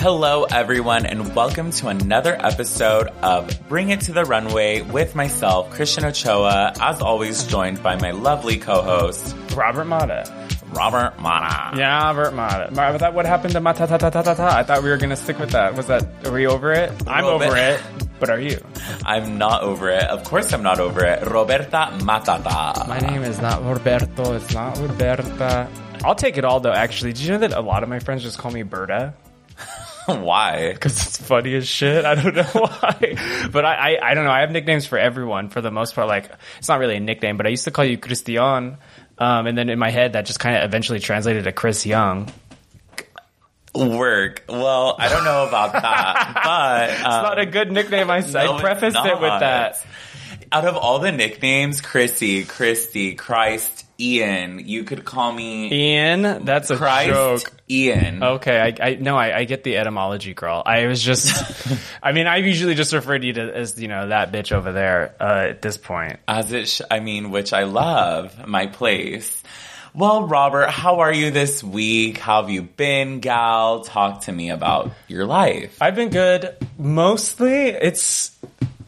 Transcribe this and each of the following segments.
Hello, everyone, and welcome to another episode of Bring It to the Runway with myself, Christian Ochoa, as always, joined by my lovely co host, Robert Mata. Robert Mana. Yeah, Robert Mata. Ma- Was that what happened to Mata ta ta ta ta ta? I thought we were gonna stick with that. Was that? Are we over it? I'm over it. But are you? I'm not over it. Of course, I'm not over it. Roberta Matata. My name is not Roberto. It's not Roberta. I'll take it all though. Actually, did you know that a lot of my friends just call me Berta? Why? because it's funny as shit. I don't know why, but I, I I don't know. I have nicknames for everyone for the most part. Like it's not really a nickname, but I used to call you Christian, um, and then in my head that just kind of eventually translated to Chris Young. Work. Well, I don't know about that, but It's not a good nickname. I, no, I prefaced it with that. Out of all the nicknames, Chrissy, Christy, Christ, Ian, you could call me Ian, that's a Christ, joke. Ian. Okay, I, I no, I, I get the etymology, girl. I was just, I mean, I usually just refer to you to, as you know that bitch over there uh, at this point. As it, sh- I mean, which I love, my place. Well, Robert, how are you this week? How have you been, gal? Talk to me about your life. I've been good. Mostly, it's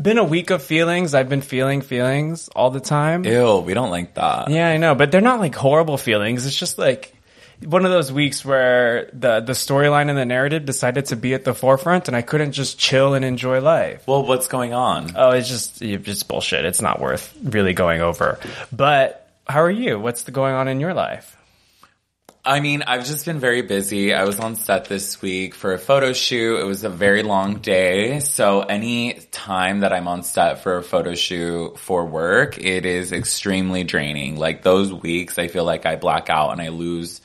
been a week of feelings. I've been feeling feelings all the time. Ew, we don't like that. Yeah, I know, but they're not like horrible feelings. It's just like one of those weeks where the the storyline and the narrative decided to be at the forefront, and I couldn't just chill and enjoy life. Well, what's going on? Oh, it's just it's just bullshit. It's not worth really going over. But how are you? What's the going on in your life? I mean, I've just been very busy. I was on set this week for a photo shoot. It was a very long day. So any time that I'm on set for a photo shoot for work, it is extremely draining. Like those weeks, I feel like I black out and I lose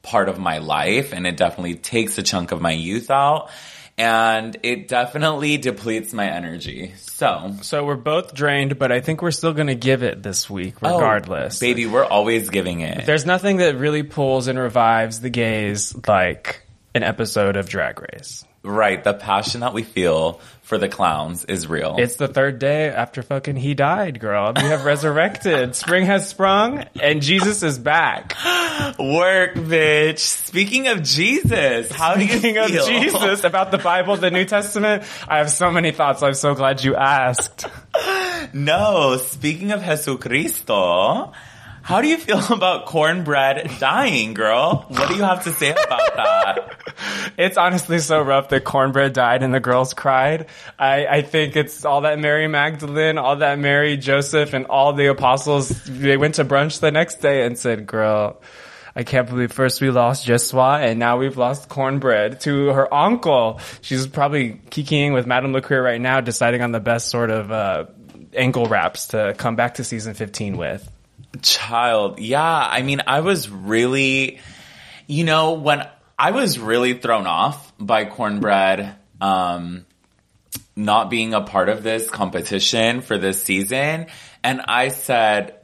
part of my life and it definitely takes a chunk of my youth out and it definitely depletes my energy. So, So we're both drained, but I think we're still going to give it this week, oh, regardless. Oh, baby, we're always giving it. There's nothing that really pulls and revives the gays like an episode of Drag Race. Right. The passion that we feel for the clowns is real. It's the third day after fucking he died, girl. We have resurrected. Spring has sprung, and Jesus is back. Work, bitch. Speaking of Jesus, how do you Speaking of feel? Jesus, about the Bible, the New Testament, I have so many thoughts. I'm so glad you asked. No, speaking of Jesucristo, how do you feel about cornbread dying, girl? What do you have to say about that? It's honestly so rough that cornbread died and the girls cried. I, I think it's all that Mary Magdalene, all that Mary Joseph, and all the apostles. They went to brunch the next day and said, "Girl, I can't believe first we lost Jesua and now we've lost cornbread to her uncle. She's probably kikiing with Madame LeClaire right now, deciding on the best sort of uh, ankle wraps to come back to season 15 with. Child, yeah, I mean, I was really, you know, when I was really thrown off by cornbread, um, not being a part of this competition for this season, and I said,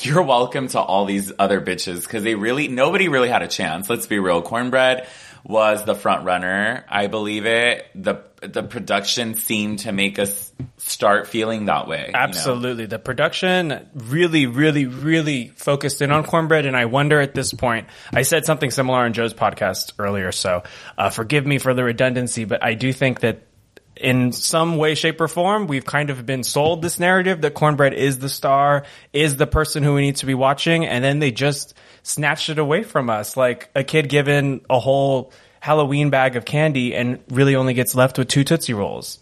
you're welcome to all these other bitches because they really nobody really had a chance. Let's be real. Cornbread was the front runner, I believe it. The the production seemed to make us start feeling that way. you know? Absolutely. The production really, really, really focused in on cornbread. And I wonder at this point, I said something similar on Joe's podcast earlier. So, uh, forgive me for the redundancy, but I do think that in some way, shape, or form, we've kind of been sold this narrative that cornbread is the star, is the person who we need to be watching. And then they just snatched it away from us. Like a kid given a whole Halloween bag of candy and really only gets left with two Tootsie Rolls.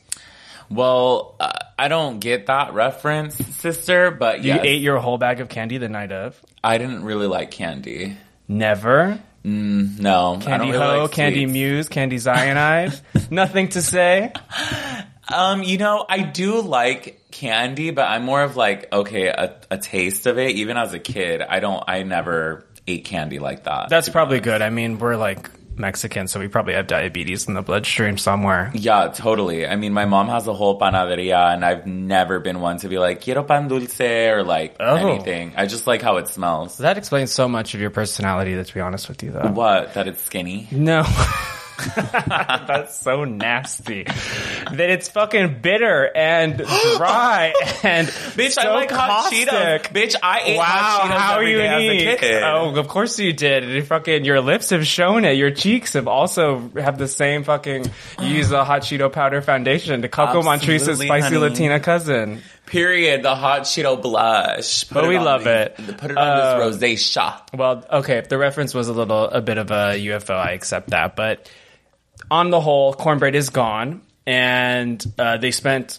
Well, uh, I don't get that reference, sister, but You ate your whole bag of candy the night of. I didn't really like candy. Never. No, I Candy don't really Ho, like Candy. Muse, Candy Cyanide. Nothing to say. Um, you know, I do like candy, but I'm more of like, okay, a, a taste of it. Even as a kid, I don't, I never ate candy like that. That's probably good. I mean, we're like Mexican, so we probably have diabetes in the bloodstream somewhere. yeah, totally. I mean, my mom has a whole panaderia, and I've never been one to be like, quiero pan dulce or like Oh. anything. I just like how it smells. That explains so much of your personality, to be honest with you, though. What? That it's skinny? No. That's so nasty. that it's fucking bitter and dry and Bitch, so I like hot caustic. Cheetos. Bitch, I ate Wow, hot Cheetos how every day as a kid. Oh, of course you did. And fucking your lips have shown it. Your cheeks have also have the same fucking. You use a hot Cheeto powder foundation to Coco Montrese's spicy honey. Latina cousin. Period. The hot Cheeto blush. Put But we love it. Put it on Uh, this rosacea. Well, okay, if the reference was a little, a bit of a UFO, I accept that. But on the whole, cornbread is gone, and uh, they spent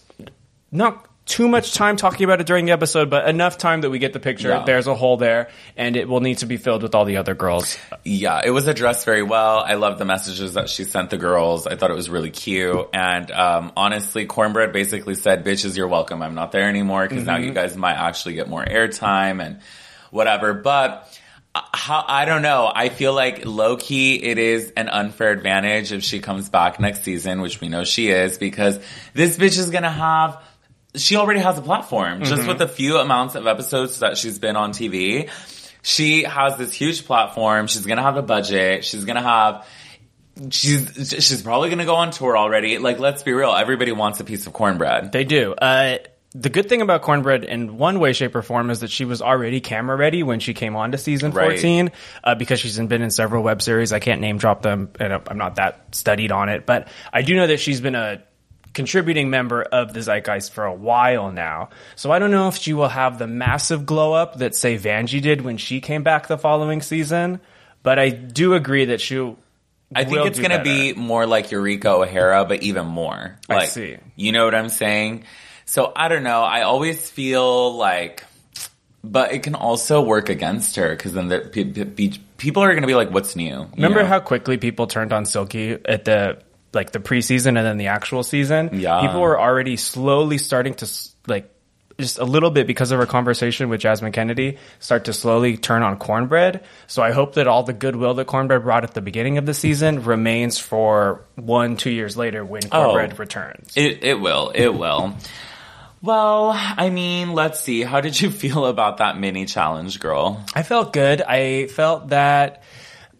not too much time talking about it during the episode, but enough time that we get the picture. Yeah. There's a hole there, and it will need to be filled with all the other girls. Yeah, it was addressed very well. I love the messages that she sent the girls. I thought it was really cute. And um, honestly, Cornbread basically said, "Bitches, you're welcome. I'm not there anymore because now you guys might actually get more airtime and whatever." But how I don't know. I feel like low key, it is an unfair advantage if she comes back next season, which we know she is, because this bitch is gonna have. She already has a platform just with a few amounts of episodes that she's been on TV she has this huge platform. She's gonna have a budget. She's gonna have. She's she's probably gonna go on tour already. Like, let's be real. Everybody wants a piece of cornbread. They do. Uh, the good thing about Cornbread in one way, shape, or form is that she was already camera ready when she came on to season Right. 14, uh, because she's been in several web series. I can't name drop them, and I'm not that studied on it, but I do know that she's been a contributing member of the Zeitgeist for a while now. So I don't know if she will have the massive glow up that, say, Vanjie did when she came back the following season, but I do agree that she'll. I think it's gonna be more like Eureka O'Hara, but even more. I Like, see. You know what I'm saying? So I don't know. I always feel like, but it can also work against her because then the, pe- pe- pe- people are gonna be like, "What's new?" Remember know? how quickly people turned on Silky at the like the preseason and then the actual season? Yeah. People were already slowly starting to like just a little bit because of our conversation with Jasmine Kennedy start to slowly turn on cornbread. So I hope that all the goodwill that cornbread brought at the beginning of the season remains for one, two years later when oh. cornbread returns. It it will. It will. Well, I mean, let's see. How did you feel about that mini challenge, girl? I felt good. I felt that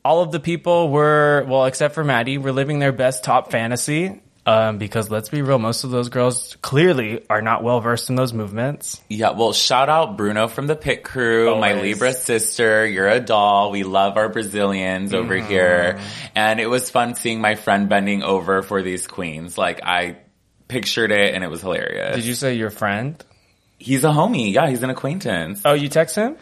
all of the people were, well, except for Maddy, were living their best top fantasy. Um, because let's be real, most of those girls clearly are not well versed in those movements. Yeah, well, shout out Bruno from the pit crew, my Libra sister. You're a doll. We love our Brazilians over Mm-hmm. here. And it was fun seeing my friend bending over for these queens. Like, I pictured it and it was hilarious. Did you say your friend? He's a homie. Yeah, he's an acquaintance. Oh, you text him?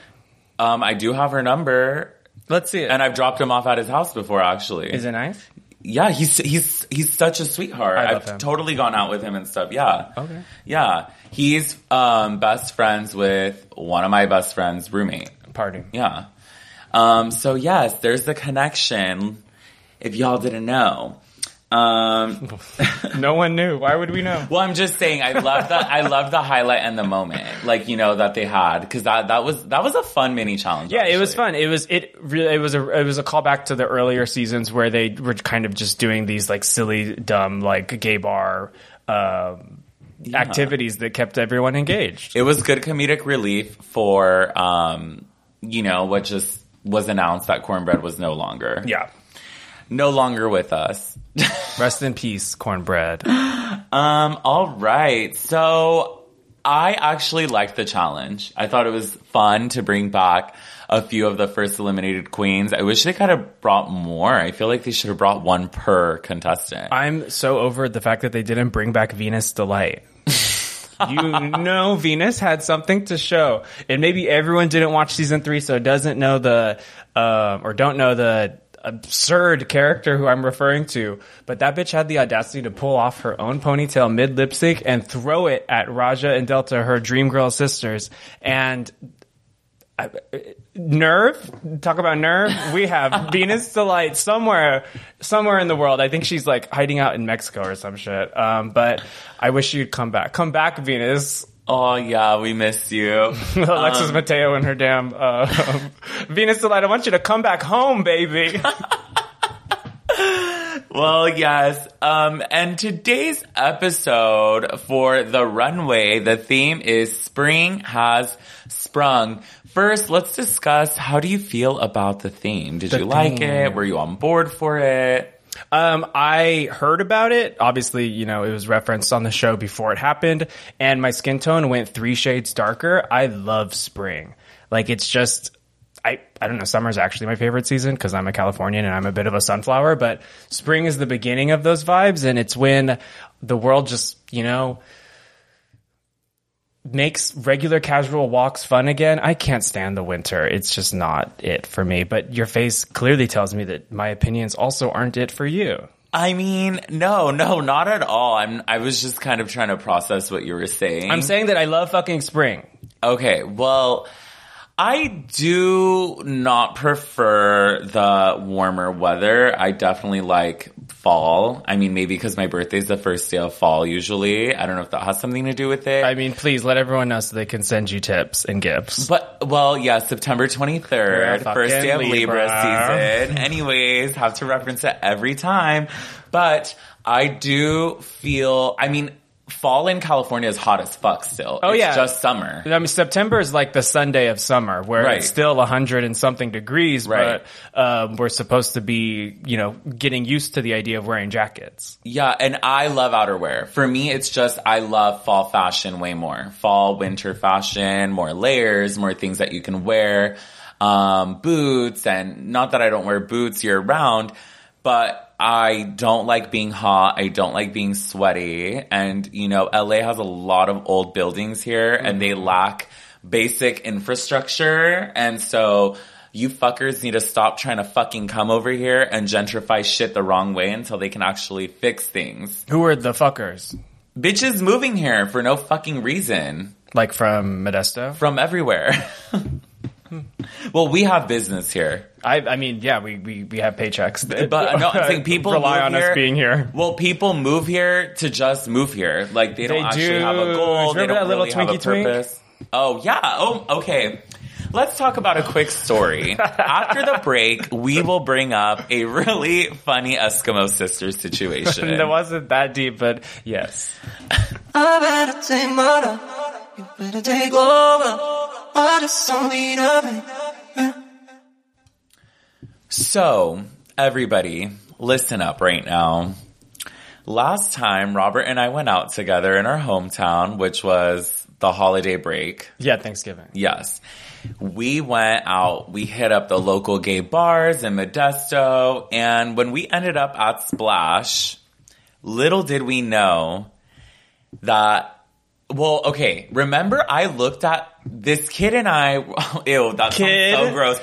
Um, I do have her number Let's see it. and I've dropped him off at his house before, actually. Is it nice? Yeah, he's he's he's such a sweetheart. I him. totally gone out with him and stuff. Yeah. Okay. Yeah, he's um best friends with one of my best friends' roommate. Party. Yeah. Um. So yes, there's the connection. If y'all didn't know. Um. No one knew. Why would we know? Well, I'm just saying, I love the I love the highlight and the moment, like you know that they had because that that was that was a fun mini challenge. Yeah, it was fun. It was it really it was a it was a callback to the earlier seasons where they were kind of just doing these like silly, dumb, like gay bar um, activities that kept everyone engaged. it was good comedic relief for um you know what just was announced that cornbread was no longer yeah. No longer with us Rest in peace, cornbread. um all right so i actually liked the challenge i thought it was fun to bring back a few of the first eliminated queens i wish they could have brought more i feel like they should have brought one per contestant I'm so over the fact that they didn't bring back Venus D-Lite. you know Venus had something to show. And maybe everyone didn't watch season three, so doesn't know the, uh, or don't know the absurd character who I'm referring to. But that bitch had the audacity to pull off her own ponytail mid lip sync and throw it at Raja and Delta, her dream girl sisters. And I- nerve? Talk about nerve? We have venus d-lite somewhere somewhere in the world. I think she's like hiding out in mexico or some shit. Um, but i wish you'd come back. Come back venus oh yeah we miss you alexis mateo and her damn uh, venus d-lite i want you to come back home baby Well, yes. Um, and today's episode for the runway, the theme is spring has sprung. First, let's discuss how do you feel about the theme? Did The you like it? Were you on board for it? Um, I heard about it. Obviously, you know, it was referenced on the show before it happened, and my skin tone went three shades darker. I love spring. Like it's just I, I don't know, summer's actually my favorite season because I'm a Californian and I'm a bit of a sunflower, but spring is the beginning of those vibes and it's when the world just, you know, makes regular casual walks fun again. I can't stand the winter. It's just not it for me. But your face clearly tells me that my opinions also aren't it for you. I mean, no, no, not at all. I'm I was just kind of trying to process what you were saying. I'm saying that I love fucking spring. Okay, well, I do not prefer the warmer weather. I definitely like fall. I mean, maybe because my birthday's the first day of fall usually. I don't know if that has something to do with it. I mean, please let everyone know so they can send you tips and gifts. But well, yeah, September 23rd, first day of Libra Libra. season. Anyways, have to reference it every time. But I do feel, I mean, fall in California is hot as fuck still. Oh, It's yeah. just summer. I mean, September is like the Sunday of summer, where Right. it's still a 100 and something degrees, Right. but um, we're supposed to be, you know, getting used to the idea of wearing jackets. Yeah, and I love outerwear. For me, it's just I love fall fashion way more. Fall, winter fashion, more layers, more things that you can wear, um, boots, and not that I don't wear boots year round, but I don't like being hot. I don't like being sweaty. And, you know, LA has a lot of old buildings here and they mm-hmm. lack basic infrastructure. And so you fuckers need to stop trying to fucking come over here and gentrify shit the wrong way until they can actually fix things. Who are the fuckers? Bitches moving here for no fucking reason Like from Modesto? from everywhere. well, we have business here. I, I mean, yeah, we, we, we have paychecks. But no, I'm saying people rely on here- us being here. Well, people move here to just move here. Like they don't They actually have a goal. They Remember don't that little really have a Twinkie Twink? Oh yeah. Oh okay. Let's talk about a quick story. After the break, we will bring up a really funny Eskimo sister situation. that wasn't that deep, but yes. I take. You better take over. I just don't need a So, everybody, listen up right now. Last time, Robert and I went out together in our hometown, which was the holiday break. Yeah, Thanksgiving. Yes. We went out, we hit up the local gay bars in Modesto, and when we ended up at Splash, little did we know that well, okay. Remember, I looked at this kid and I. Ew, that Kid? sounds so gross.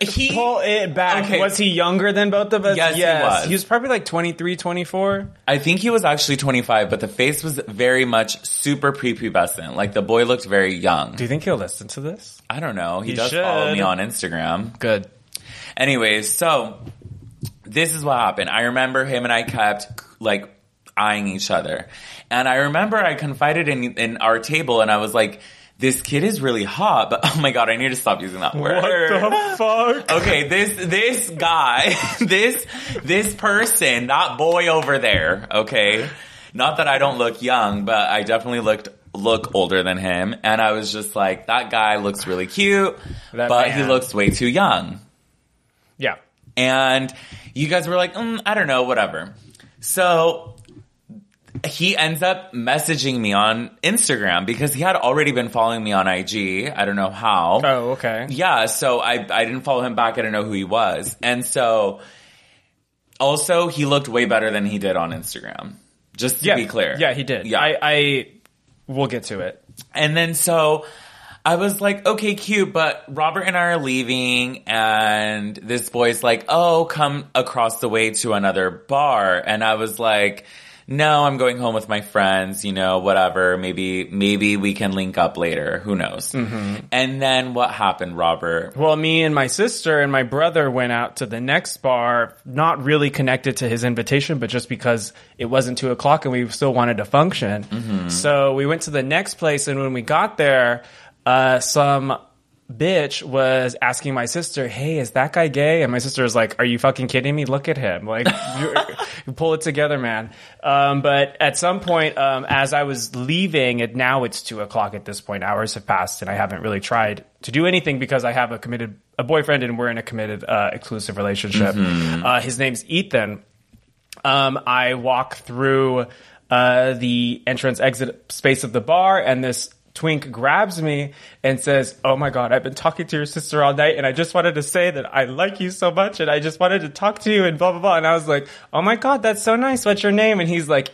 He Pull it back. Okay. Was he younger than both of us? Yes, he was. He was probably like 23, 24. I think he was actually 25, but the face was very much super prepubescent. Like the boy looked very young. Do you think he'll listen to this? I don't know. He, He does follow me on Instagram. Good. Anyways, so this is what happened. I remember him and I kept like eyeing each other. And I remember I confided in in our table and I was like, this kid is really hot, but oh my god, I need to stop using that word. What the fuck? Okay, this this guy, this this person, that boy over there, okay? Not that I don't look young, but I definitely looked look older than him and I was just like that guy looks really cute, That but he looks way too young. Yeah. And you guys were like, mm, I don't know, whatever. So he ends up messaging me on Instagram because he had already been following me on IG. I don't know how. Oh, okay. Yeah, so I I didn't follow him back. I didn't know who he was. And so also he looked way better than he did on Instagram. Just to yeah. be clear. Yeah, he did. Yeah. I, I, we'll get to it. And then so I was like, okay, cute, but Robert and I are leaving and this boy's like, oh, come across the way to another bar. And I was like, no, I'm going home with my friends, you know, whatever. Maybe, maybe we can link up later. Who knows? And then what happened, Robert? Well, me and my sister and my brother went out to the next bar, not really connected to his invitation, but just because it wasn't two o'clock and we still wanted to function. So we went to the next place, and when we got there, uh, some bitch was asking my sister, "Hey, is that guy gay?" And my sister was like, "Are you fucking kidding me? Look at him! Like, pull it together, man." Um, but at some point, um, as I was leaving, and now it's two o'clock at this point, hours have passed, and I haven't really tried to do anything because I have a committed a boyfriend, and we're in a committed uh, exclusive relationship. Uh, his name's Ethan. um, I walk through uh, the entrance exit space of the bar, and this twink grabs me and says, "Oh my god, I've been talking to your sister all night, and I just wanted to say that I like you so much, and I just wanted to talk to you, and blah blah blah." And I was like, "Oh my god, that's so nice. What's your name?" And he's like,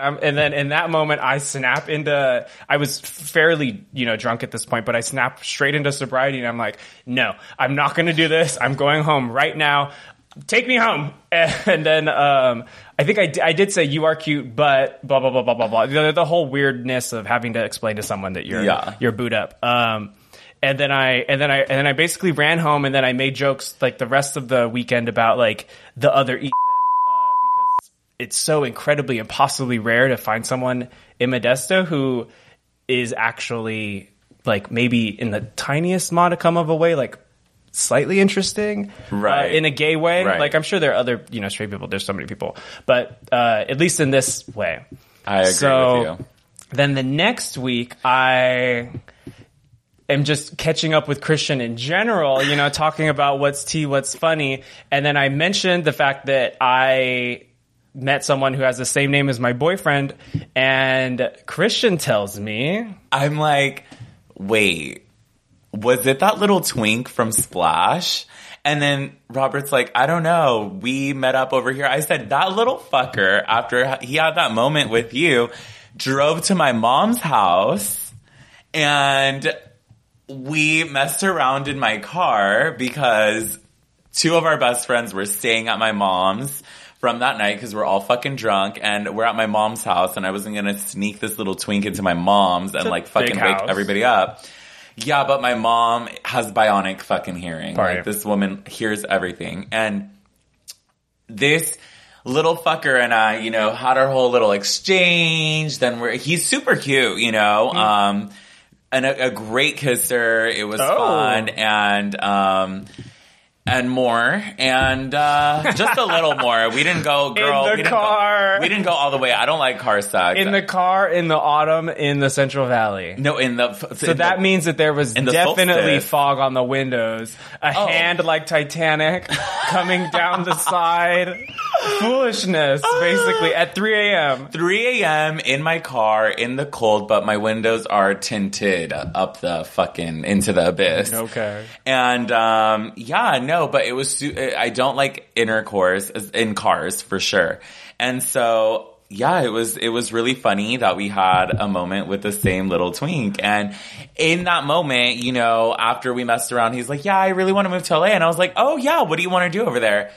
I'm, and then in that moment, I snap into. I was fairly, you know, drunk at this point, but I snap straight into sobriety, and I'm like, "No, I'm not going to do this. I'm going home right now." Take me home. And then um, I think I, d- I did say you are cute, but blah blah blah blah blah blah. The, the whole weirdness of having to explain to someone that you're Yeah. you're boot up. Um, and then I and then I and then I basically ran home, and then I made jokes like the rest of the weekend about like the other Ethan. Uh, because it's so incredibly impossibly rare to find someone in Modesto who is actually like maybe in the tiniest modicum of a way like slightly interesting Right. uh, in a gay way Right. like i'm sure there are other you know straight people there's so many people but uh, at least in this way I agree so with you. then the next week i am just catching up with Christian in general, you know, talking about what's tea, what's funny. And then I mentioned the fact that I met someone who has the same name as my boyfriend. And Christian tells me, I'm like, wait, was it that little twink from Splash? And then Robert's like, I don't know. We met up over here. I said, that little fucker, after he had that moment with you, drove to my mom's house and we messed around in my car because two of our best friends were staying at my mom's from that night because we're all fucking drunk and we're at my mom's house and I wasn't gonna sneak this little twink into my mom's and like fucking wake everybody up. Yeah, but my mom has bionic fucking hearing. Right. Like this woman hears everything. And this little fucker and I, you know, had our whole little exchange. Then we're, he's super cute, you know, um, and a, a great kisser. It was Oh. fun and, um, and more, and uh, just a little more. We didn't go, girl. In the we didn't car. Go, we didn't go all the way. I don't like car sex. in the car in the autumn in the Central Valley. no, in the So that means that there was In the definitely solstice. fog on the windows, a Oh. hand like Titanic coming down the side. Foolishness, basically, at 3 a.m. 3 a.m. in my car in the cold, but my windows are tinted up the fucking into the abyss. Okay. And um, yeah, no, but it was. Uh, I don't like intercourse in cars for sure. And so yeah, it was it was really funny that we had a moment with the same little twink. And in that moment, you know, after we messed around, he's like, "Yeah, I really want to move to LA." And I was like, "Oh yeah, what do you want to do over there?"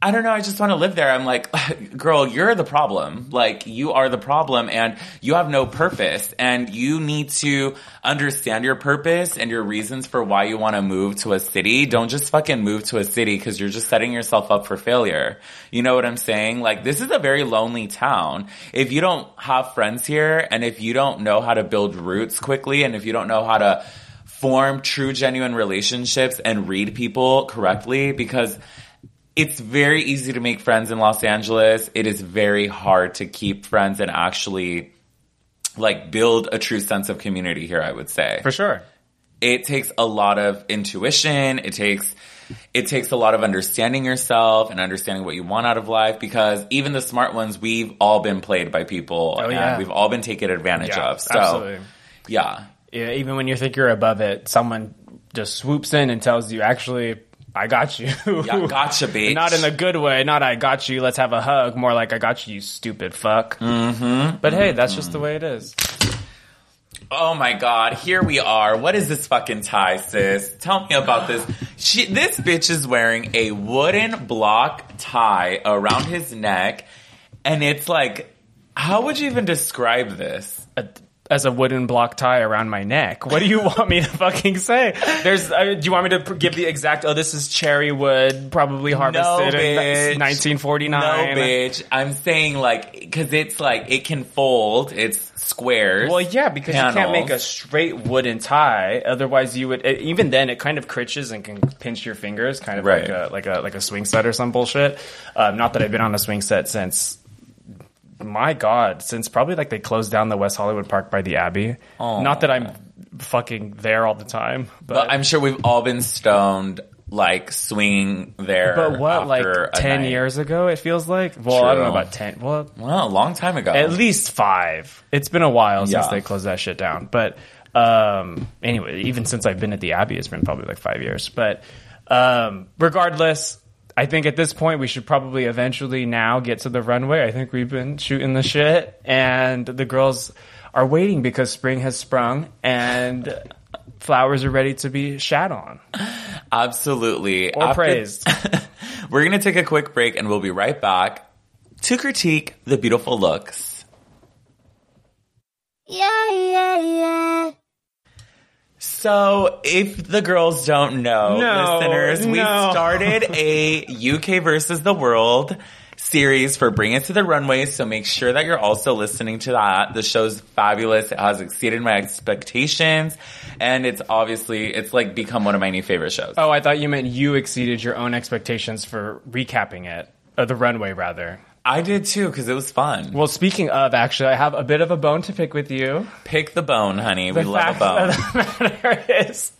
I don't know. I just want to live there. I'm like, girl, you're the problem. Like, you are the problem and you have no purpose and you need to understand your purpose and your reasons for why you want to move to a city. Don't just fucking move to a city because you're just setting yourself up for failure. You know what I'm saying? Like, this is a very lonely town. If you don't have friends here and if you don't know how to build roots quickly and if you don't know how to form true, genuine relationships and read people correctly because it's very easy to make friends in Los Angeles. It is very hard to keep friends and actually like build a true sense of community here, I would say. For sure. It takes a lot of intuition. It takes it takes a lot of understanding yourself and understanding what you want out of life because even the smart ones, we've all been played by people Oh, and yeah. we've all been taken advantage Yeah, of. So absolutely. yeah. Yeah, even when you think you're above it, someone just swoops in and tells you, actually, I got you. Yeah, gotcha, bitch. Not in a good way. Not I got you. Let's have a hug. More like I got you, you stupid fuck. Mm-hmm. But hey, that's just the way it is. Oh my god, here we are. What is this fucking tie, sis? Tell me about this. She, this bitch is wearing a wooden block tie around his neck, and it's like, how would you even describe this? A- As a wooden block tie around my neck. What do you want me to fucking say? There's. Uh, do you want me to give the exact? Oh, this is cherry wood, probably harvested in bitch. 1949. No, bitch. I'm saying like, cause it's like, it can fold, it's squares. Well, yeah, because you can't make a straight wooden tie. Otherwise, you would it, even then it kind of critches and can pinch your fingers, kind of Right. like a like a like a swing set or some bullshit. Um, not that I've been on a swing set since. My God, since probably like they closed down the West Hollywood Park by the Abbey. Not that I'm fucking there all the time, but, But I'm sure we've all been stoned like swinging there. But what, like ten night. years ago? It feels like. Well, I don't know about ten. Well, Well, a long time ago. at least five. It's been a while since they closed that shit down. But um, anyway, even since I've been at the Abbey, it's been probably like five years. But um, regardless, I think at this point we should probably eventually now get to the runway. I think we've been shooting the shit, and the girls are waiting because spring has sprung and flowers are ready to be shat on Absolutely. or After- praised. We're going to take a quick break and we'll be right back to critique the beautiful looks. Yeah, yeah, yeah. So, if the girls don't know, No, listeners, we no. started a UK versus the world series for Bring It to the Runway. So make sure that you're also listening to that. The show's fabulous. It has exceeded my expectations. And it's obviously, it's like become one of my new favorite shows. Oh, I thought you meant you exceeded your own expectations for recapping it. Or the runway, rather. I did too, because it was fun. Well, speaking of, actually, I have a bit of a bone to pick with you. Pick the bone, honey. The we love a fact bone. of the matter is,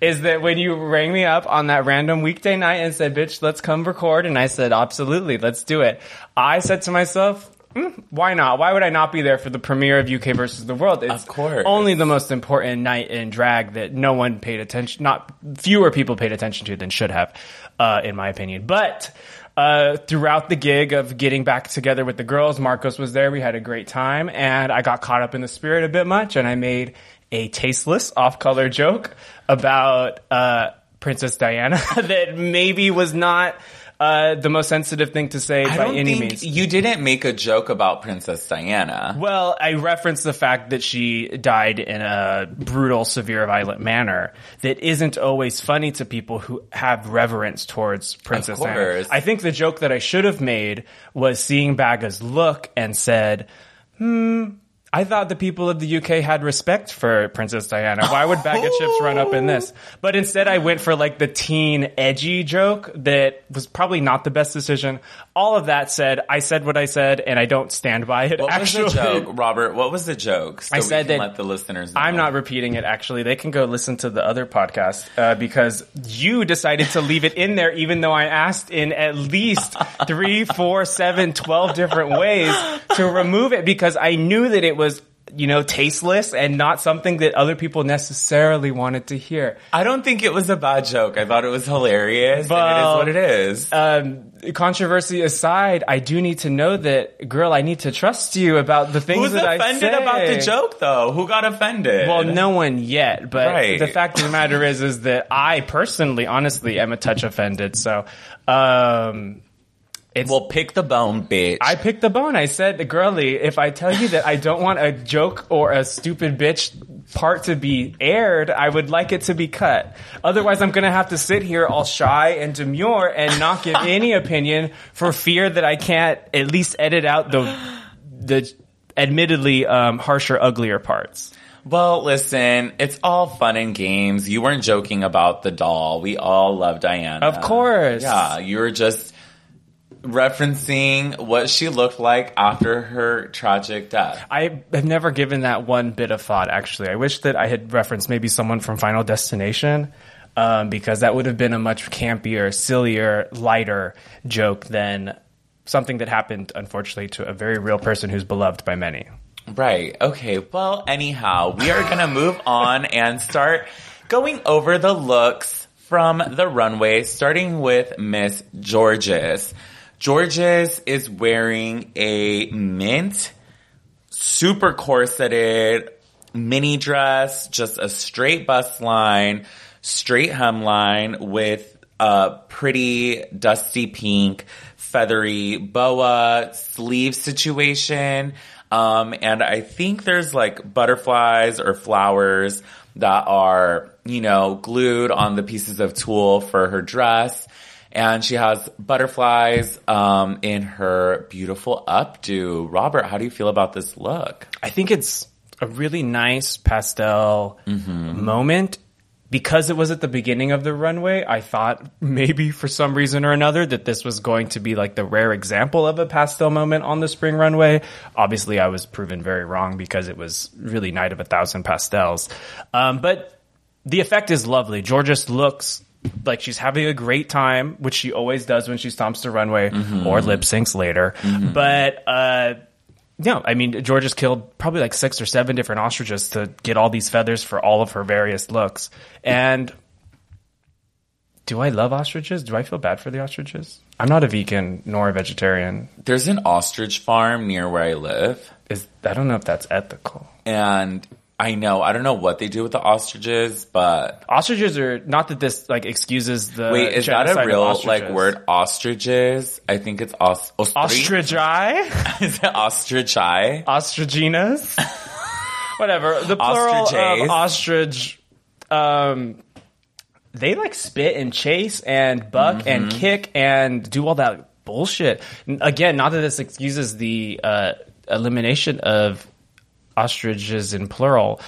is that when you rang me up on that random weekday night and said, bitch, let's come record, and I said, absolutely, let's do it. I said to myself, "Mm, why not? Why would I not be there for the premiere of UK versus the world? It's Of course. only the most important night in drag that no one paid attention, not fewer people paid attention to than should have, uh, in my opinion. But uh, throughout the gig of getting back together with the girls, Marcos was there. We had a great time, and I got caught up in the spirit a bit much, and I made a tasteless, off-color joke about uh, Princess Diana that maybe was not. Uh, the most sensitive thing to say I by don't any think means. you didn't make a joke about Princess Diana. Well, I referenced the fact that she died in a brutal, severe, violent manner that isn't always funny to people who have reverence towards Princess Diana. I think the joke that I should have made was seeing Baga's look and said, hmm, I thought the people of the UK had respect for Princess Diana. Why would Baga Chipz run up in this? But instead I went for like the teen edgy joke that was probably not the best decision. All of that said, I said what I said and I don't stand by it. What Actually, was the joke, Robert? What was the joke? So I said that let the listeners. Know. I'm not repeating it. Actually, they can go listen to the other podcast uh, because you decided to leave it in there, even though I asked in at least three, four, seven, twelve different ways to remove it because I knew that it was. Was you know, tasteless and not something that other people necessarily wanted to hear. I don't think it was a bad joke. I thought it was hilarious. And it is what it is. Um, controversy aside, I do need to know that, girl, I need to trust you about the things Who's that I offended say. about the joke, though? Who got offended? Well, no one yet, but Right. the fact of the matter is, is that I personally, honestly, am a touch offended. So, um, it's. Well, pick the bone, bitch. I picked the bone. I said, the girly, if I tell you that I don't want a joke or a stupid bitch part to be aired, I would like it to be cut. Otherwise, I'm gonna have to sit here all shy and demure and not give any opinion for fear that I can't at least edit out the, the admittedly, um, harsher, uglier parts. Well, listen, it's all fun and games. You weren't joking about the doll. We all love Diana. Of course. Yeah, you were just referencing what she looked like after her tragic death. I have never given that one bit of thought, actually. I wish that I had referenced maybe someone from Final Destination, um, because that would have been a much campier, sillier, lighter joke than something that happened, unfortunately, to a very real person who's beloved by many. Right. Okay. Well, anyhow, we are going to move on and start going over the looks from the runway, starting with Miss Jorgeous. Jorgeous is wearing a mint, super corseted mini dress, just a straight bust line, straight hemline with a pretty dusty pink, feathery boa sleeve situation. Um, and I think there's like butterflies or flowers that are, you know, glued on the pieces of tulle for her dress. And she has butterflies um, in her beautiful updo. Robert, how do you feel about this look? I think it's a really nice pastel moment. Because it was at the beginning of the runway, I thought maybe for some reason or another that this was going to be like the rare example of a pastel moment on the spring runway. Obviously, I was proven very wrong because it was really night of a thousand pastels. Um, but the effect is lovely. Jorgeous looks like she's having a great time, which she always does when she stomps the runway or lip syncs later. But uh, no, I mean Jorgeous killed probably like six or seven different ostriches to get all these feathers for all of her various looks. And do I love ostriches? Do I feel bad for the ostriches? I'm not a vegan nor a vegetarian. There's an ostrich farm near where I live, Is I don't know if that's ethical. and I know I don't know what they do with the ostriches, but Ostriches are not that this like excuses the wait, is that a real like word? Ostriches? I think it's os- ostri- Ostrichi, is it ostrichi? ostriginas, whatever. The plural Ostriches. of ostrich. Um, they like spit and chase and buck and Mm-hmm. kick and do all that bullshit. Again, not that this excuses the uh, elimination of ostriches in plural,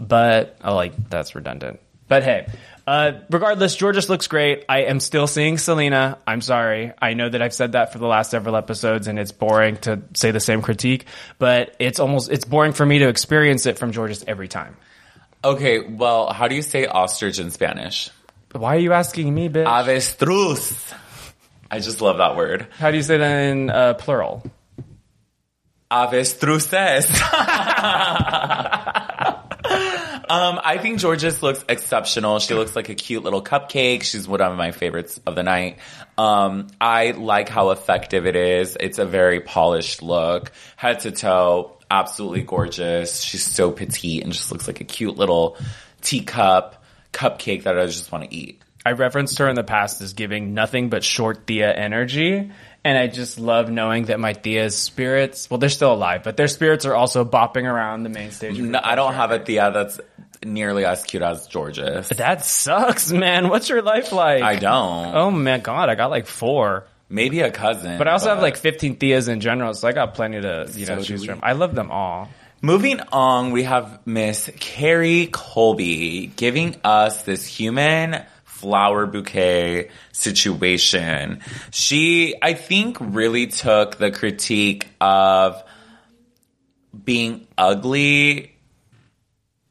but oh, like that's redundant. But hey, uh, regardless, Jorgeous looks great. I am still seeing Selena. I'm sorry. I know that I've said that for the last several episodes, and it's boring to say the same critique. But it's almost it's boring for me to experience it from Jorgeous every time. Okay, well, how do you say ostrich in Spanish? Why are you asking me, bitch? Avestruz. I just love that word. How do you say that in uh, plural? Avestruces. um, I think Jorgeous looks exceptional. She looks like a cute little cupcake. She's one of my favorites of the night. Um, I like how effective it is. It's a very polished look, head to toe, absolutely gorgeous. She's so petite and just looks like a cute little teacup cupcake that I just want to eat. I referenced her in the past as giving nothing but short Thea energy. And I just love knowing that my Thea's spirits, well, they're still alive, but their spirits are also bopping around the main stage. No, I don't have a Thea that's nearly as cute as Jorgeous. That sucks, man. What's your life like? I don't. Oh my god, I got like four. Maybe a cousin. But I also have like 15 Theas in general, so I got plenty to, you know, So do choose we. from. I love them all. Moving on, we have Miss Kerri Colby giving us this human flower bouquet situation. She, I think, really took the critique of being ugly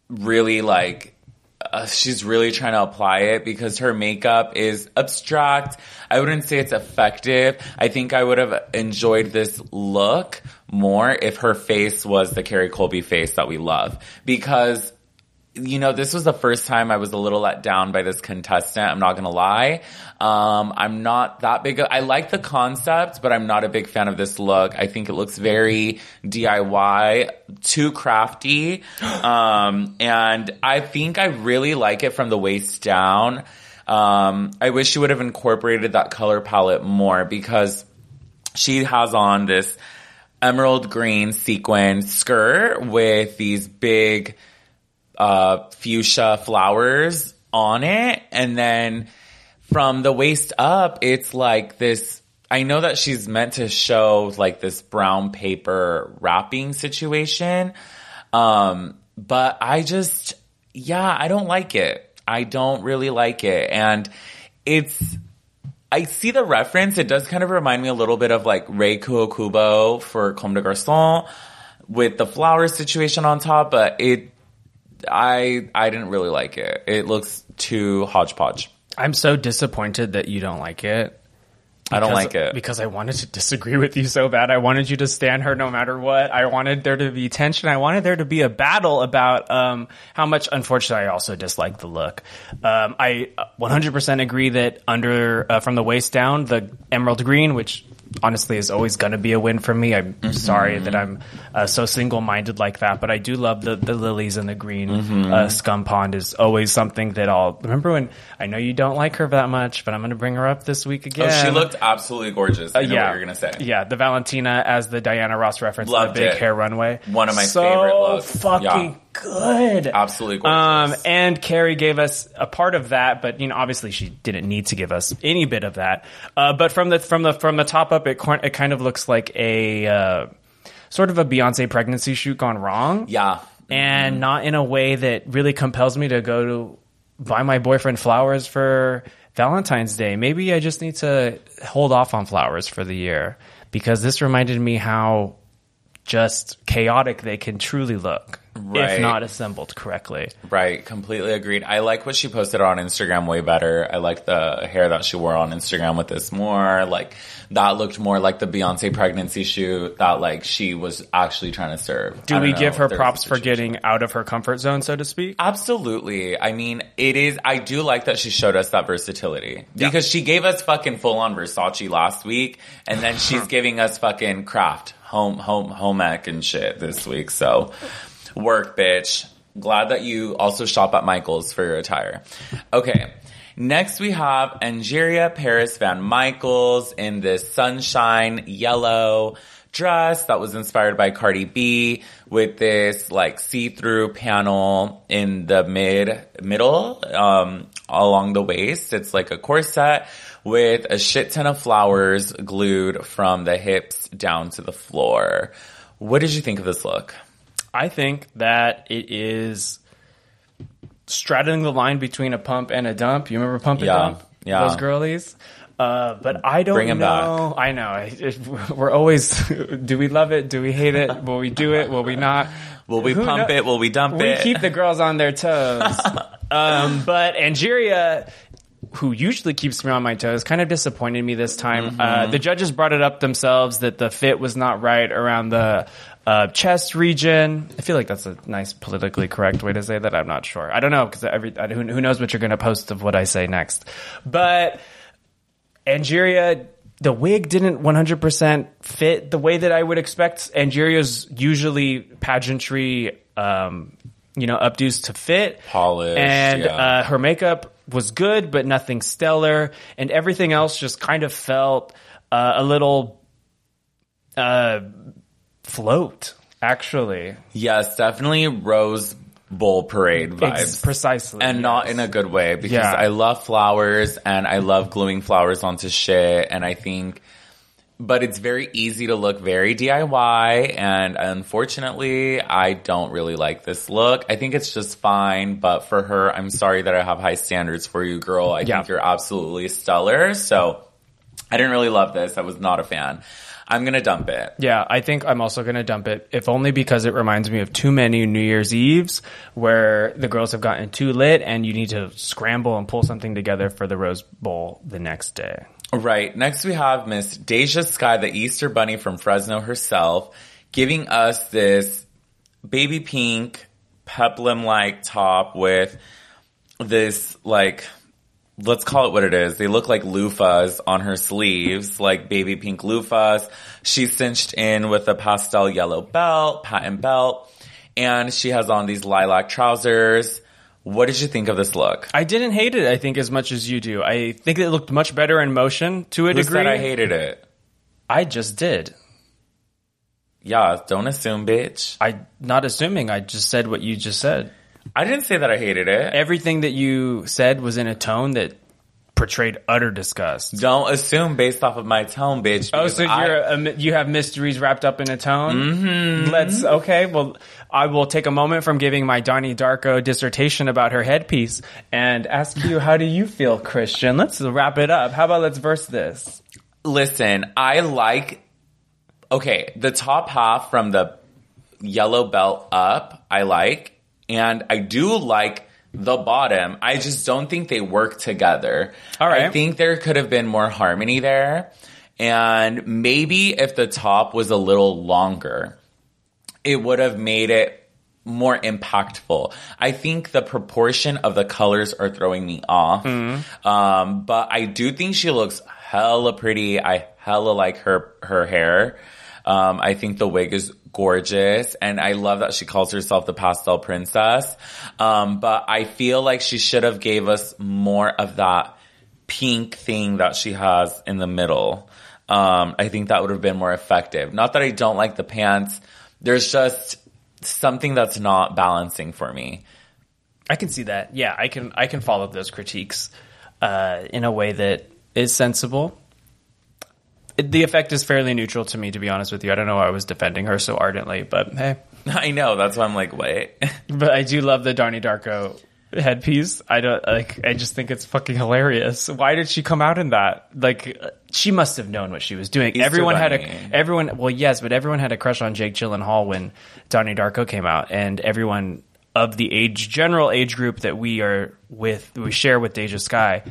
really like uh, she's really trying to apply it because her makeup is abstract. I wouldn't say it's effective. I think I would have enjoyed this look more if her face was the Kerri Colby face that we love because you know, this was the first time I was a little let down by this contestant. I'm not gonna lie. Um, I'm not that big. Of, I like the concept, but I'm not a big fan of this look. I think it looks very DIY, too crafty. Um, and I think I really like it from the waist down. Um, I wish she would have incorporated that color palette more because she has on this emerald green sequin skirt with these big uh, fuchsia flowers on it. And then from the waist up, it's like this. I know that she's meant to show like this brown paper wrapping situation. Um, but I just, yeah, I don't like it. I don't really like it. And it's, I see the reference. It does kind of remind me a little bit of like Rei Kawakubo for Comme des Garçons with the flower situation on top, but it, I, I didn't really like it. It looks too hodgepodge. I'm so disappointed that you don't like it. I don't like it. because I wanted to disagree with you so bad. I wanted you to stand her no matter what. I wanted there to be tension. I wanted there to be a battle about um, how much. Unfortunately, I also dislike the look. Um, I uh, 100% agree that under uh, from the waist down, the emerald green, which honestly is always going to be a win for me. I'm Mm-hmm. sorry that I'm uh, so single minded like that, but I do love the the lilies and the green. Mm-hmm. Uh, scum pond is always something that I'll remember when. I know you don't like her that much, but I'm going to bring her up this week again. Oh, she looked absolutely gorgeous. I know Uh, yeah, what you're gonna say. Yeah, the Valentina as the Diana Ross reference, Loved the big it. hair runway. One of my so favorite looks. Fucking Yeah. Good. Absolutely Um, and Kerri gave us a part of that, but you know, obviously she didn't need to give us any bit of that. Uh, but from the from the from the top up, it it kind of looks like a uh, sort of a Beyonce pregnancy shoot gone wrong yeah. and not in a way that really compels me to go to buy my boyfriend flowers for Valentine's Day. Maybe I just need to hold off on flowers for the year because this reminded me how just chaotic they can truly look. Right. if not assembled correctly. Right, completely agreed. I like what she posted on Instagram way better. I like the hair that she wore on Instagram with this more. Like that looked more like the Beyonce pregnancy shoot that like she was actually trying to serve. Do we know give her props for getting out of her comfort zone, so to speak? Absolutely. I mean, it is, I do like that she showed us that versatility because she gave us fucking full on Versace last week and then she's giving us fucking craft, home, home, home ec and shit this week. So work, bitch. Glad that you also shop at Michael's for your attire. Okay. Next we have Angeria Paris Van Michaels in this sunshine yellow dress that was inspired by Cardi B with this like see-through panel in the mid middle um along the waist. It's like a corset with a shit ton of flowers glued from the hips down to the floor. What did you think of this look? I think that it is straddling the line between a pump and a dump. You remember pump and Yeah, dump? yeah. Those girlies. Uh, but I don't Bring know. I know. We're always. do we love it? Do we hate it? Will we do it? Will we not? Will we Who pump it? Will we dump We it? We keep the girls on their toes. um, but Angeria, who usually keeps me on my toes, kind of disappointed me this time. Uh, Mm-hmm. the judges brought it up themselves that the fit was not right around the uh, chest region. I feel like that's a nice politically correct way to say that. I'm not sure. I don't know because every who, who knows what you're going to post of what I say next. But Angeria, the wig didn't 100% fit the way that I would expect Angeria's usually pageantry, um, you know, updos to fit. Polished, And yeah. uh, her makeup was good, but nothing stellar. And everything else just kind of felt uh, a little uh, float, actually. yes, definitely Rose Bowl parade vibes. Ex- precisely. and not in a good way because Yeah. I love flowers and I love gluing flowers onto shit and I think but it's very easy to look very DIY and unfortunately I don't really like this look. I think it's just fine, but for her, I'm sorry that I have high standards for you, girl. I Yeah. think you're absolutely stellar. So I didn't really love this. I was not a fan. I'm gonna dump it. Yeah, I think I'm also going to dump it, if only because it reminds me of too many New Year's Eves where the girls have gotten too lit and you need to scramble and pull something together for the Rose Bowl the next day. Right. Next we have Miss Deja Skye, the Easter Bunny from Fresno herself, giving us this baby pink peplum-like top with this like let's call it what it is. They look like loofahs on her sleeves, like baby pink loofahs. She's cinched in with a pastel yellow belt, patent belt, and she has on these lilac trousers. What did you think of this look? I didn't hate it, I think, as much as you do. I think it looked much better in motion to a Who degree. said I hated it? I just did. Yeah, don't assume, bitch. I not assuming. I just said what you just said. I didn't say that I hated it. Everything that you said was in a tone that portrayed utter disgust. Don't assume based off of my tone, bitch. Oh, so I- you're a, you have mysteries wrapped up in a tone. Mm-hmm. Let's okay. Well, I will take a moment from giving my Donnie Darko dissertation about her headpiece and ask you, how do you feel, Christian? Let's wrap it up. How about let's verse this? listen. I like. Okay, the top half from the yellow belt up, I like, and I do like the bottom. I just don't think they work together. All right. I think there could have been more harmony there, and maybe if the top was a little longer, it would have made it more impactful. I think the proportion of the colors are throwing me off. Um, but I do think she looks hella pretty. I hella like her, her hair. Um, I think the wig is gorgeous and I love that she calls herself the pastel princess. Um, but I feel like she should have gave us more of that pink thing that she has in the middle. Um, I think that would have been more effective. Not that I don't like the pants. There's just something that's not balancing for me. I can see that. Yeah, I can. I can follow those critiques uh, in a way that is sensible. The effect is fairly neutral to me, to be honest with you. I don't know why I was defending her so ardently, but hey. I know. That's why I'm like, wait. But I do love the Donnie Darko headpiece. I don't like. I just think it's fucking hilarious. Why did she come out in that? Like, she must have known what she was doing. Easter everyone had a everyone. Well, yes, but everyone had a crush on Jake Gyllenhaal when Donnie Darko came out, and everyone of the age general age group that we are with, we share with Deja Skye,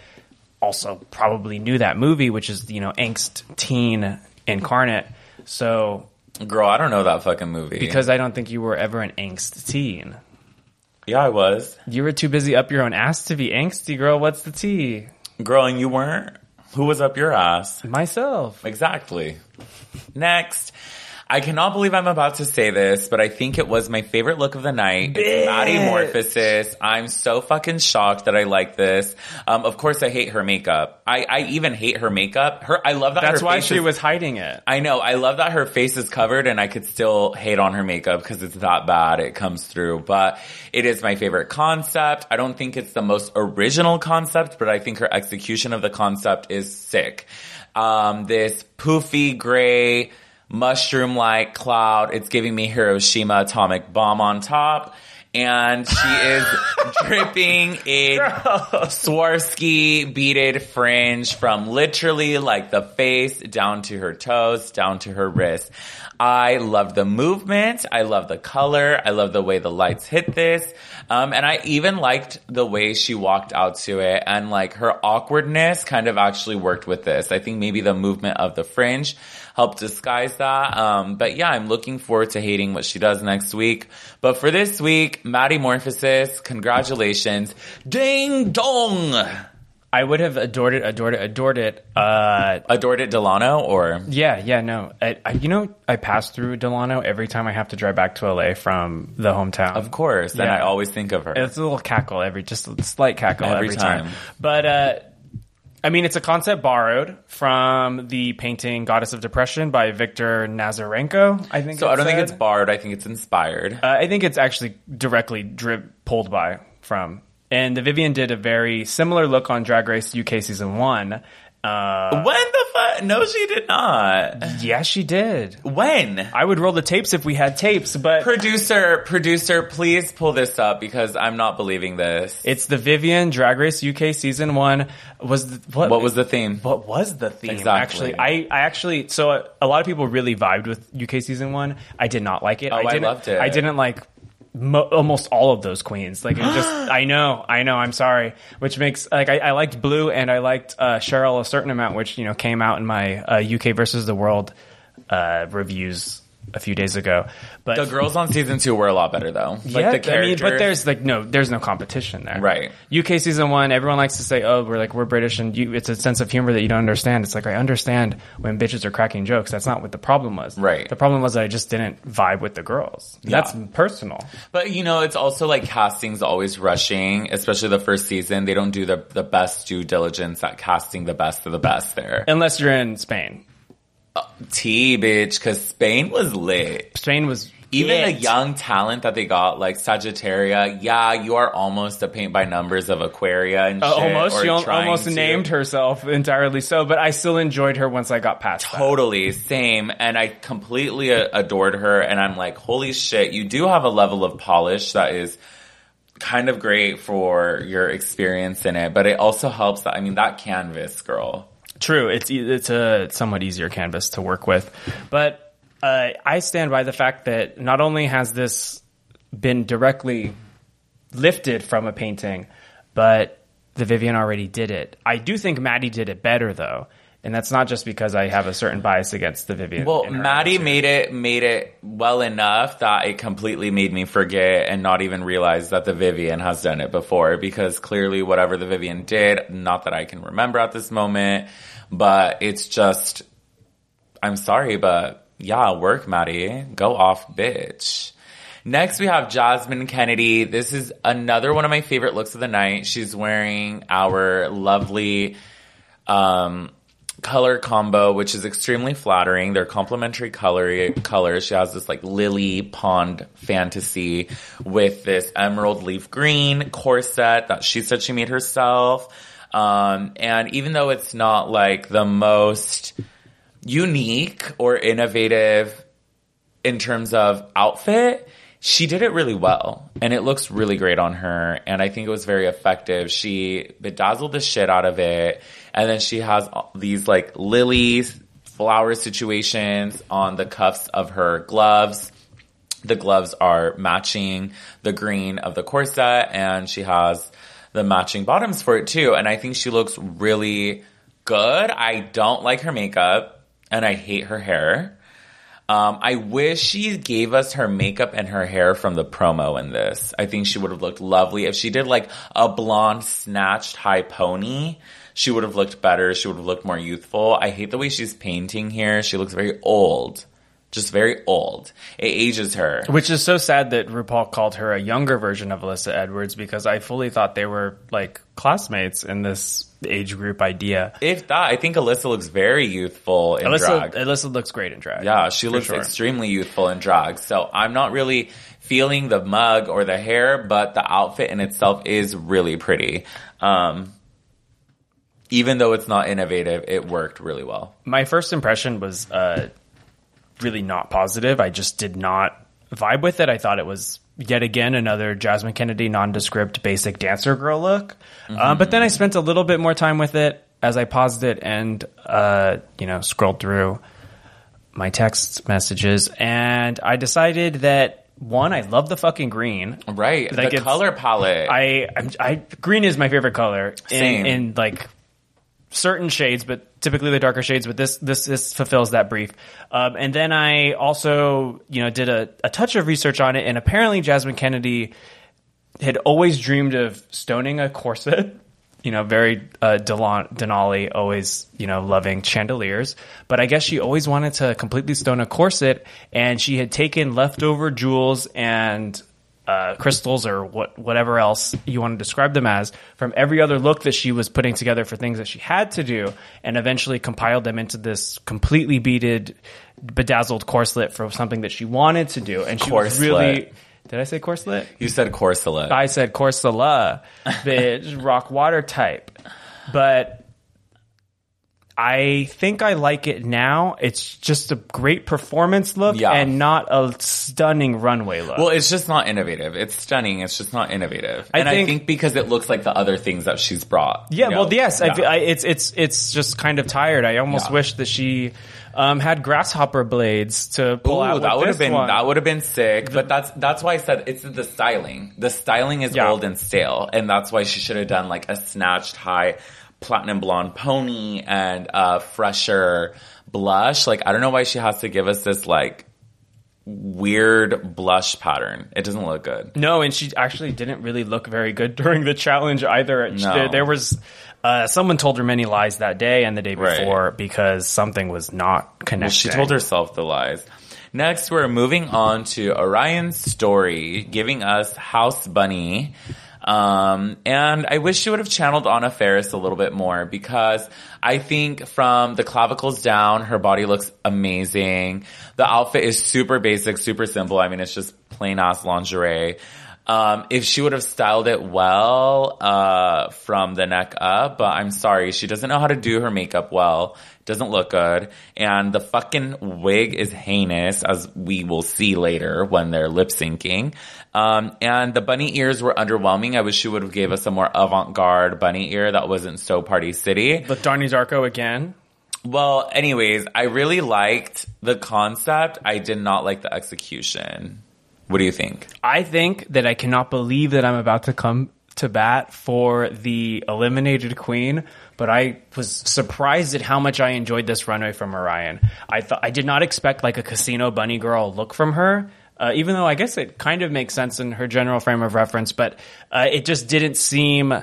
also probably knew that movie, which is you know angst teen incarnate. So Girl, I don't know that fucking movie. because I don't think you were ever an angst teen. yeah, I was. You were too busy up your own ass to be angsty, girl. What's the tea? Girl, and you weren't? Who was up your ass? Myself. Exactly. Next. I cannot believe I'm about to say this, but I think it was my favorite look of the night. It's Maddy Morphosis. I'm so fucking shocked that I like this. Um, of course, I hate her makeup. I, I even hate her makeup. Her, I love that. That's why she is- was hiding it. I know. I love that her face is covered and I could still hate on her makeup because it's that bad. It comes through, but it is my favorite concept. I don't think it's the most original concept, but I think her execution of the concept is sick. Um, this poofy gray mushroom-like cloud. It's giving me Hiroshima atomic bomb on top. And she is dripping in Swarovski beaded fringe from literally like the face down to her toes, down to her wrist. I love the movement. I love the color. I love the way the lights hit this. Um, and I even liked the way she walked out to it and like her awkwardness kind of actually worked with this. I think maybe the movement of the fringe helped disguise that. Um, but yeah, I'm looking forward to hating what she does next week. But for this week, Maddy Morphosis, congratulations. Ding dong! I would have adored it, adored it, adored it. Uh, Adored it Delano or? yeah, yeah, no. I, I, you know, I pass through Delano every time I have to drive back to LA from the hometown. Of course. And Yeah. I always think of her. It's a little cackle every, just a slight cackle Every every, time. time. But, uh, I mean, it's a concept borrowed from the painting Goddess of Depression by Victor Nazarenko, I think so I don't think it's borrowed. I think it's inspired. Uh, I think it's actually directly drip pulled by from. And the Vivienne did a very similar look on Drag Race UK season one. Uh, when the fuck? No, she did not. yeah, she did. When? I would roll the tapes if we had tapes, but Producer, producer, please pull this up because I'm not believing this. it's the Vivienne Drag Race UK season one. Was the, what? What was the theme? What was the theme? Exactly. Actually, I, I actually so a, a lot of people really vibed with UK season one. I did not like it. Oh, I didn't, loved it. I didn't like mo- almost all of those queens. Like it just, I know, I know. I'm sorry. Which makes like I, I liked Blue and I liked uh, Cheryl a certain amount, which you know came out in my uh, UK versus the World uh, reviews a few days ago. But The girls on season two were a lot better though. Like yeah, the I mean, but there's like no, there's no competition there. Right. UK season one, everyone likes to say, "Oh, we're like we're British," and you, it's a sense of humor that you don't understand. It's like I understand when bitches are cracking jokes. That's not what the problem was. Right. The problem was that I just didn't vibe with the girls. Yeah. That's personal. But you know, it's also like casting's always rushing, especially the first season. They don't do the the best due diligence at casting the best of the best there. Unless you're in Spain. T bitch, cause Spain was lit. Spain was Even the young talent that they got, like Sagittaria, yeah, you are almost a paint by numbers of Aquaria and Uh, shit, almost she almost to. named herself entirely so, but I still enjoyed her once I got past that. Totally, same. And I completely uh, adored her. And I'm like, holy shit, you do have a level of polish that is kind of great for your experience in it. But it also helps that, I mean, that canvas, girl. True, it's it's a somewhat easier canvas to work with, but uh, I stand by the fact that not only has this been directly lifted from a painting, but the Vivienne already did it. I do think Maddy did it better though, and that's not just because I have a certain bias against the Vivienne. Well, Maddy made it made it well enough that it completely made me forget and not even realize that the Vivienne has done it before because clearly whatever the Vivienne did, not that I can remember at this moment, but it's just I'm sorry, but yeah, work, Maddy. Go off, bitch. Next, we have Jasmine Kennedy. This is another one of my favorite looks of the night. She's wearing our lovely um, color combo, which is extremely flattering. They're complementary color colors. She has this like lily pond fantasy with this emerald leaf green corset that she said she made herself. Um, and even though it's not like the most unique or innovative in terms of outfit, she did it really well and it looks really great on her and i think it was very effective she bedazzled the shit out of it and then she has these like lilies flower situations on the cuffs of her gloves the gloves are matching the green of the corset and she has the matching bottoms for it too and i think she looks really good i don't like her makeup and i hate her hair um, I wish she gave us her makeup and her hair from the promo in this. I think she would have looked lovely. If she did like a blonde snatched high pony, she would have looked better. She would have looked more youthful. I hate the way she's painting here. She looks very old. Just very old. It ages her. Which is so sad that RuPaul called her a younger version of Alyssa Edwards because I fully thought they were like classmates in this age group idea. If that, I think Alyssa looks very youthful in Alyssa, drag. Alyssa looks great in drag. Yeah, she looks sure. extremely youthful in drag. So I'm not really feeling the mug or the hair, but the outfit in itself is really pretty. Um, even though it's not innovative, it worked really well. My first impression was uh, really not positive. I just did not vibe with it. I thought it was yet again another Jasmine Kennedy nondescript basic dancer girl look. Uh, but then I spent a little bit more time with it as I paused it and uh, you know scrolled through my text messages, and I decided that one, I love the fucking green. Right. Like, the color palette. I, I'm, I green is my favorite color Same. in, in like certain shades, but typically the darker shades. But this this this fulfills that brief. Um, and then I also you know did a, a touch of research on it, and apparently Jasmine Kennedy had always dreamed of stoning a corset. You know, very uh, Denali, always you know loving chandeliers. But I guess she always wanted to completely stone a corset, and she had taken leftover jewels and uh, crystals or what whatever else you want to describe them as from every other look that she was putting together for things that she had to do, and eventually compiled them into this completely beaded, bedazzled corselet for something that she wanted to do. And she was really. Did I say corselet? you said corselet. I said Corsola, bitch, rock water type. But I think I like it now. It's just a great performance look Yeah. and not a stunning runway look. well, it's just not innovative. It's stunning. It's just not innovative. I and I think- think because it looks like the other things that she's brought. yeah, you know? well, yes, Yeah. I, it's it's it's just kind of tired. I almost Yeah. wish that she um, had grasshopper blades to pull Ooh, out. that would have been one. that would have been sick. But that's that's why I said it's the styling. The styling is old and stale, and that's why she should have done like a snatched high platinum blonde pony and a fresher blush. Like I don't know why she has to give us this like weird blush pattern. It doesn't look good. No, and she actually didn't really look very good during the challenge either. No. There, there was uh, someone told her many lies that day and the day Right. before because something was not connected. Well, she told herself the lies. Next, we're moving on to Orion Story, giving us House Bunny. Um, and I wish she would have channeled Anna Faris a little bit more because I think from the clavicles down, her body looks amazing. The outfit is super basic, super simple. I mean, it's just plain ass lingerie. Um, if she would have styled it well, uh, from the neck up, but I'm sorry, she doesn't know how to do her makeup well. Doesn't look good. And the fucking wig is heinous, as we will see later when they're lip syncing. Um, and the bunny ears were underwhelming. I wish she would have gave us a more avant-garde bunny ear that wasn't so Party City. But Donnie Darko again. Well, anyways, I really liked the concept. I did not like the execution. What do you think? I think that I cannot believe that I'm about to come to bat for the eliminated queen, but I was surprised at how much I enjoyed this runway from Orion. I thought I did not expect like a casino bunny girl look from her. Uh, even though I guess it kind of makes sense in her general frame of reference, but uh, it just didn't seem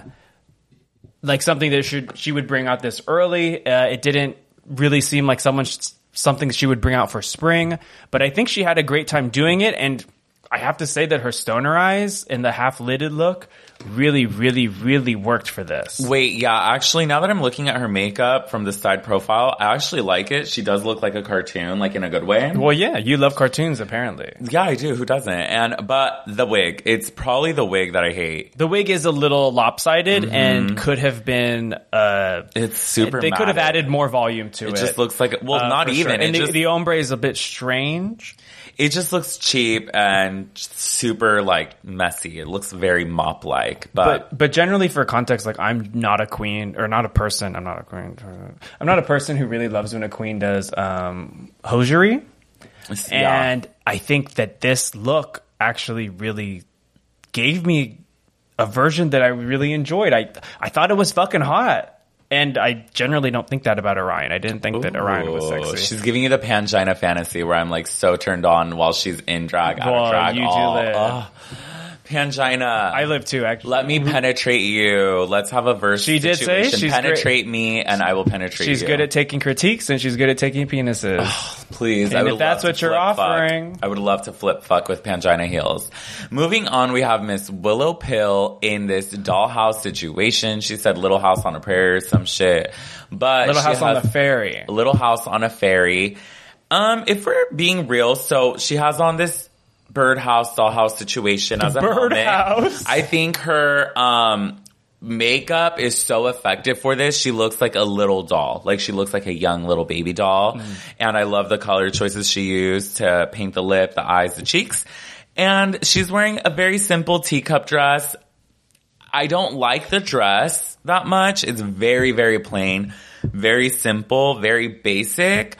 like something that should she would bring out this early. Uh, it didn't really seem like someone something she would bring out for spring, but I think she had a great time doing it. And I have to say that her stoner eyes and the half lidded look really, really, really worked for this. Wait, yeah, actually, now that I'm looking at her makeup from the side profile, I actually like it. She does look like a cartoon, like in a good way. Well, yeah, you love cartoons apparently. Yeah, I do. Who doesn't? And but the wig, it's probably the wig that I hate. The wig is a little lopsided and could have been. Uh, It's super. they could have added more volume to it. It just looks like well, uh, not even. sure. And the, just the ombre is a bit strange. It just looks cheap and super like messy. It looks very mop like, but, But but generally, for context, like I'm not a queen or not a person. I'm not a queen. I'm not a person who really loves when a queen does um, hosiery. yeah. And I think that this look actually really gave me a version that I really enjoyed. I I thought it was fucking hot. And I generally don't think that about Orion. I didn't think that Orion was sexy. She's giving you the Pangina fantasy where I'm like so turned on while she's in drag, out of drag. you do all. live. Pangina. I live too, actually. Let me penetrate you. Let's have a verse. She did say she's penetrate me, and I will penetrate you. She's you. good at taking critiques and she's good at taking penises. Please, And if that's what you're flip fuck. offering. I would love to flip fuck with Pangina Heals. Moving on, we have Miss Willow Pill in this dollhouse situation. She said Little House on a Prairie or some shit, but Little House on the Ferry. Little House on a Ferry. Um, if we're being real, so she has on this birdhouse dollhouse situation as a. Birdhouse. I think her um makeup is so effective for this. She looks like a little doll. Like she looks like a young little baby doll. And I love the color choices she used to paint the lip, the eyes, the cheeks. And she's wearing a very simple teacup dress. I don't like the dress that much. It's very, very plain, very simple, very basic.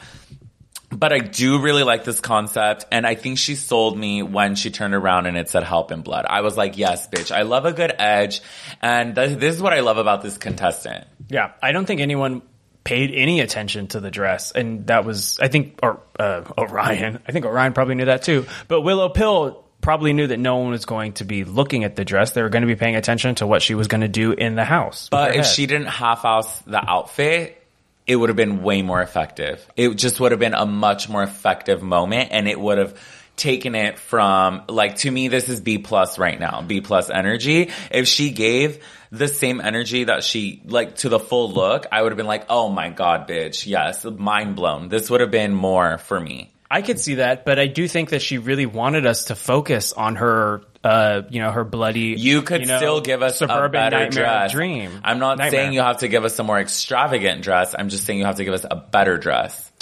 But I do really like this concept, and I think she sold me when she turned around and it said help in blood. I was like, yes, bitch. I love a good edge, and th- this is what I love about this contestant. Yeah, I don't think anyone paid any attention to the dress, and that was, I think, or uh, Orion. I think Orion probably knew that too. But Willow Pill probably knew that no one was going to be looking at the dress. They were going to be paying attention to what she was going to do in the house. But if head. she didn't half-ass the outfit, it would have been way more effective. It just would have been a much more effective moment, and it would have taken it from like to me this is B plus right now, B plus energy. If she gave the same energy that she like to the full look, I would have been like, oh my god, bitch, yes, mind blown. This would have been more for me. I could see that, but I do think that she really wanted us to focus on her, uh, you know, her bloody. You could know, still give us a suburban better nightmare dress. dream. I'm not Nightmare. saying you have to give us a more extravagant dress. I'm just saying you have to give us a better dress.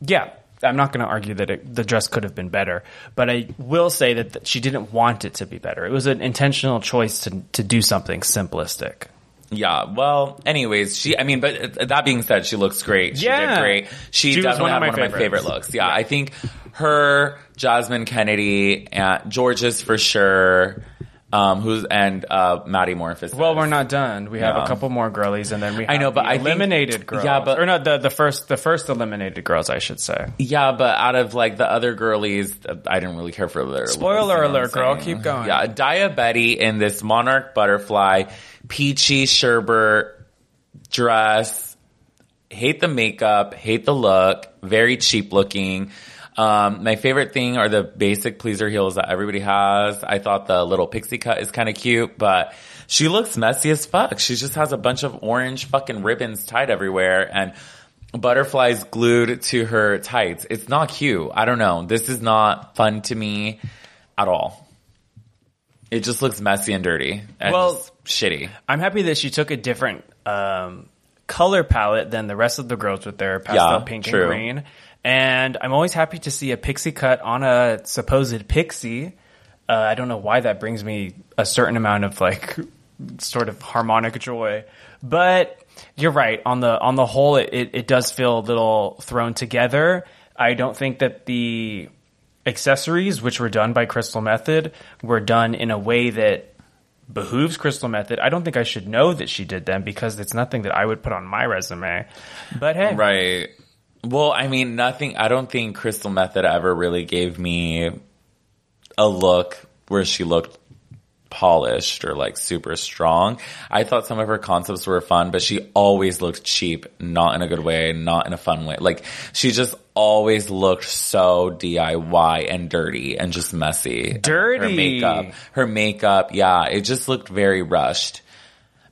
Yeah, I'm not going to argue that it, the dress could have been better, but I will say that th- she didn't want it to be better. It was an intentional choice to to do something simplistic. Yeah, well, anyways, she, I mean, but uh, that being said, she looks great. She Yeah. did great. She, She definitely one of had my one of my favorite looks. Yeah, I think her, Jasmine Kennedy, and Jorgeous for sure, um, who's, and, uh, Maddy Morphus. Well, we're not done. We have No. a couple more girlies, and then we have I know, but I think- eliminated girls. yeah, but- or not the the first the first eliminated girls, I should say. Yeah, but out of like the other girlies, uh, I didn't really care for their Spoiler looks, you know what alert, girl. Keep going. Yeah, Daya Betty in this monarch butterfly, peachy sherbet dress. Hate the makeup, hate the look, very cheap looking. Um, my favorite thing are the basic pleaser heels that everybody has. I thought the little pixie cut is kind of cute, but she looks messy as fuck. She just has a bunch of orange fucking ribbons tied everywhere and butterflies glued to her tights. It's not cute. I don't know. This is not fun to me at all. It just looks messy and dirty and Well- shitty. I'm happy that she took a different um, color palette than the rest of the girls with their pastel Yeah, pink true. and green. And I'm always happy to see a pixie cut on a supposed pixie. Uh, I don't know why that brings me a certain amount of like sort of harmonic joy, but you're right. On the on the whole, it, it, it does feel a little thrown together. I don't think that the accessories, which were done by Crystal Methyd, were done in a way that behooves Crystal Methyd. I don't think I should know that she did them because it's nothing that I would put on my resume. But hey, Right. Well, I mean, nothing. I don't think Crystal Methyd ever really gave me a look where she looked polished or like super strong. I thought some of her concepts were fun, but she always looked cheap, not in a good way, not in a fun way. Like she just always looked so DIY and dirty and just messy. Her Dirty. makeup, her makeup, yeah, it just looked very rushed.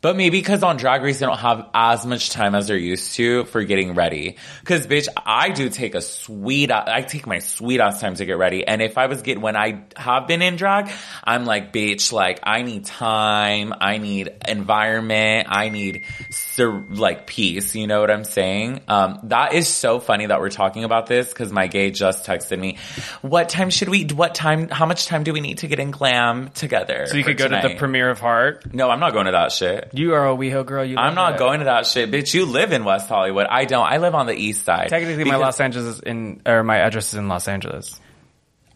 But maybe because on Drag Race they don't have as much time as they're used to for getting ready. Cause bitch, I do take a sweet, I take my sweet ass time to get ready. And if I was get, when I have been in drag, I'm like, bitch, like I need time, I need environment, I need sur- like peace. You know what I'm saying? Um, that is so funny that we're talking about this cause my gay just texted me, what time should we, what time, how much time do we need to get in glam together? So you could go to the premiere of Heart. No, I'm not going to that shit. You are a WeHo girl. You I'm not going to that shit, bitch. You live in West Hollywood. I don't. I live on the east side. Technically, my Los Angeles is in, or my address is in Los Angeles.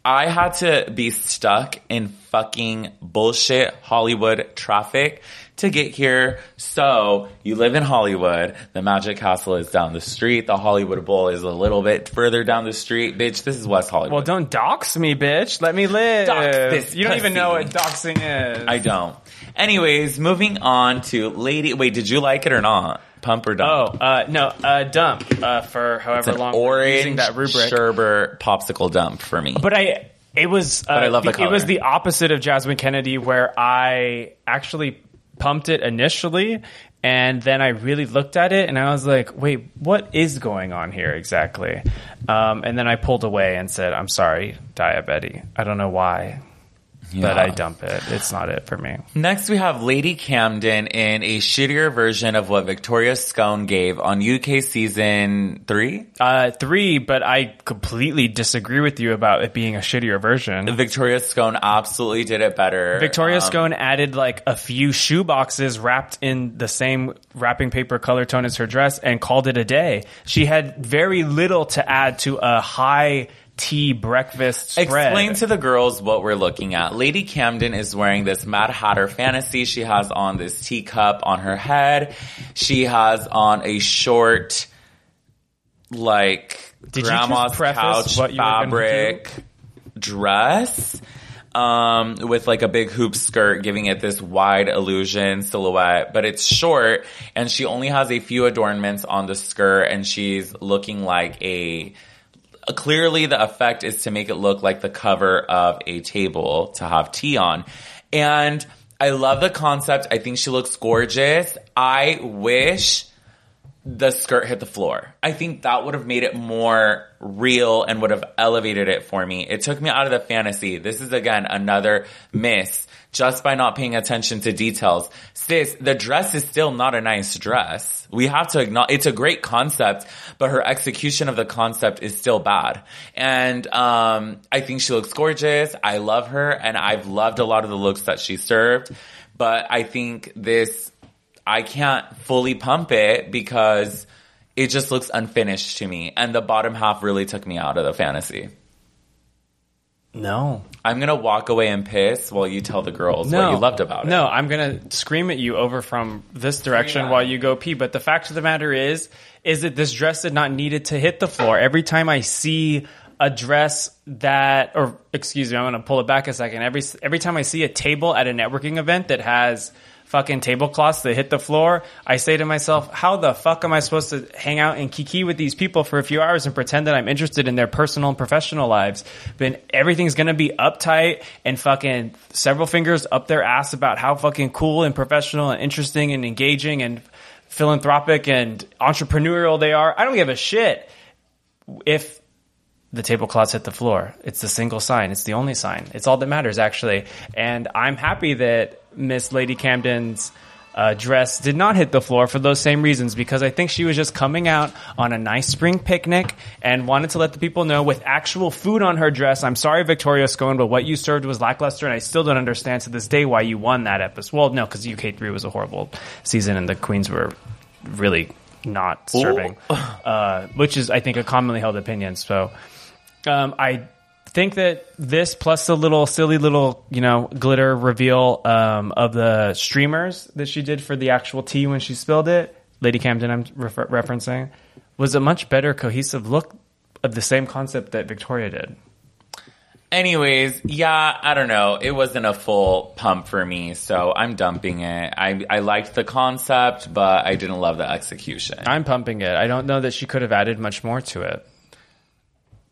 I had to be stuck in fucking bullshit Hollywood traffic to get here. So you live in Hollywood. The Magic Castle is down the street. The Hollywood Bowl is a little bit further down the street. Bitch, this is West Hollywood. Well, don't dox me, bitch. Let me live. Dox this you don't even know what doxing is. I don't. Anyways, moving on to Lady. Wait, did you like it or not? Pump or oh, dump? uh, no, uh, dump uh, for however it's an long we're using orange that rubric. sherbet popsicle dump for me. But I, it was, uh, I love the it was the opposite of Jasmine Kennedy, where I actually pumped it initially, and then I really looked at it, and I was like, "Wait, what is going on here exactly?" Um, and then I pulled away and said, "I'm sorry, diabetes. I don't know why." But I dump it. It's not it for me. Next, we have Lady Camden in a shittier version of what Victoria Scone gave on UK season three. Uh, three, but I completely disagree with you about it being a shittier version. Victoria Scone absolutely did it better. Victoria Um, Scone added like a few shoe boxes wrapped in the same wrapping paper color tone as her dress and called it a day. She had very little to add to a high tea breakfast spread. Explain to the girls what we're looking at. Lady Camden is wearing this Mad Hatter fantasy. She has on this teacup on her head. She has on a short, like Did grandma's couch what you fabric dress. Um, with like a big hoop skirt, giving it this wide illusion silhouette, but it's short and she only has a few adornments on the skirt and she's looking like a, clearly the effect is to make it look like the cover of a table to have tea on. And I love the concept. I think she looks gorgeous. I wish the skirt hit the floor. I think that would have made it more real and would have elevated it for me. It took me out of the fantasy. This is again another miss just by not paying attention to details. Sis, the dress is still not a nice dress. We have to acknowledge, it's a great concept, but her execution of the concept is still bad. And, um, I think she looks gorgeous. I love her and I've loved a lot of the looks that she served. But I think this I can't fully pump it because it just looks unfinished to me. And the bottom half really took me out of the fantasy. No. I'm gonna walk away and piss while you tell the girls what you loved about it. No, I'm gonna scream at you over from this direction Yeah. while you go pee. But the fact of the matter is, is that this dress did not needed to hit the floor. Every time I see a dress that, or excuse me, I'm gonna pull it back a second. Every every time I see a table at a networking event that has fucking tablecloths that hit the floor, I say to myself, how the fuck am I supposed to hang out and kiki with these people for a few hours and pretend that I'm interested in their personal and professional lives? But everything's gonna be uptight and fucking several fingers up their ass about how fucking cool and professional and interesting and engaging and philanthropic and entrepreneurial they are. I don't give a shit if the tablecloths hit the floor. It's the single sign. It's the only sign. It's all that matters, actually. And I'm happy that Miss Lady Camden's uh, dress did not hit the floor for those same reasons because I think she was just coming out on a nice spring picnic and wanted to let the people know with actual food on her dress. I'm sorry, Victoria Scone, but what you served was lackluster, and I still don't understand to this day why you won that episode. Well, no, because UK3 was a horrible season and the queens were really not serving, uh, which is, I think, a commonly held opinion. So, um, I think that this plus the little silly little you know glitter reveal um, of the streamers that she did for the actual tea when she spilled it, Lady Camden, I'm refer- referencing, was a much better cohesive look of the same concept that Victoria did. Anyways, yeah, I don't know. It wasn't a full pump for me, so I'm dumping it. I I liked the concept, but I didn't love the execution. I'm pumping it. I don't know that she could have added much more to it.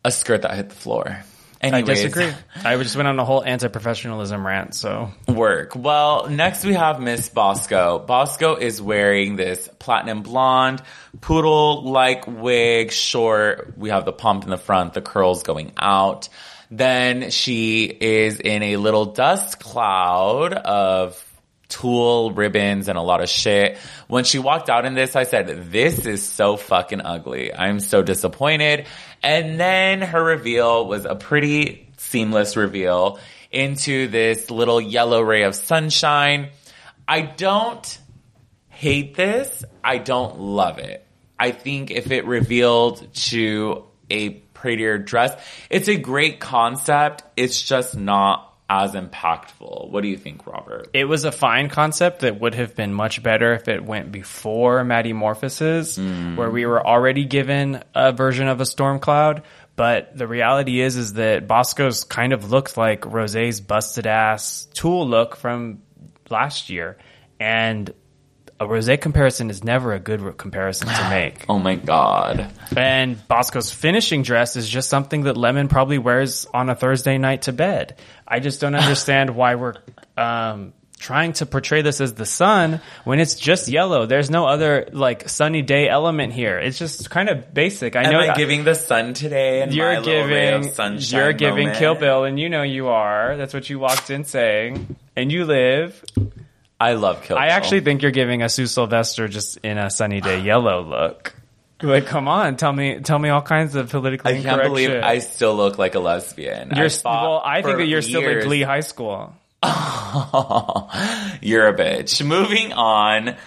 a skirt that hit the floor. I Anyways, disagree. I just went on a whole anti-professionalism rant. So work. Well, next we have Miss Bosco. Bosco is wearing this platinum blonde poodle like wig, short. We have the pump in the front, the curls going out. Then she is in a little dust cloud of tulle ribbons and a lot of shit. When she walked out in this, I said, this is so fucking ugly. I'm so disappointed. And then her reveal was a pretty seamless reveal into this little yellow ray of sunshine. I don't hate this. I don't love it. I think if it revealed to a prettier dress, it's a great concept. It's just not as impactful. What do you think, Robert? it was a fine concept that would have been much better if it went before Maddy Morphosis, hmm. where we were already given a version of a storm cloud. But the reality is, is that Bosco's kind of looked like Rosé's busted ass tool look from last year. And a Rosé comparison is never a good comparison to make. Oh my god. And Bosco's finishing dress is just something that Lemon probably wears on a Thursday night to bed. I just don't understand why we're um, trying to portray this as the sun when it's just yellow. There's no other like sunny day element here. It's just kind of basic. I know. Am know I giving the sun today and you're my little ray giving sunshine you're giving moment? Kill Bill, and you know you are. That's what you walked in saying, and you live. I love Kill I Bill. actually think you're giving a Sue Sylvester just in a sunny day yellow look. Like, come on, tell me, tell me all kinds of politically I can't believe shit. I still look like a lesbian. You're I well. I think that you're still in. Glee High School. You're a bitch. Moving on. It's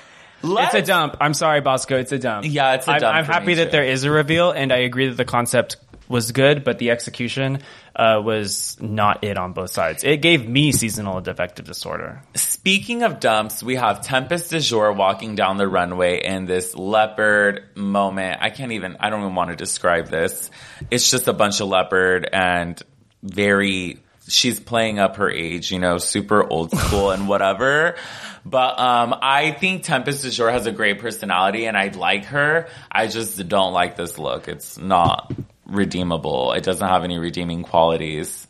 Let's, a dump. I'm sorry, Bosco. It's a dump. Yeah, it's a I'm, dump I'm for happy that too. there is a reveal, and I agree that the concept was good, but the execution uh, was not it on both sides. It gave me seasonal defective disorder. Speaking of dumps, we have Tempest DuJour walking down the runway in this leopard moment. I can't even, I don't even want to describe this. It's just a bunch of leopard and very, she's playing up her age, you know, super old school and whatever. But um, I think Tempest DuJour has a great personality and I like her. I just don't like this look. It's not redeemable. It doesn't have any redeeming qualities.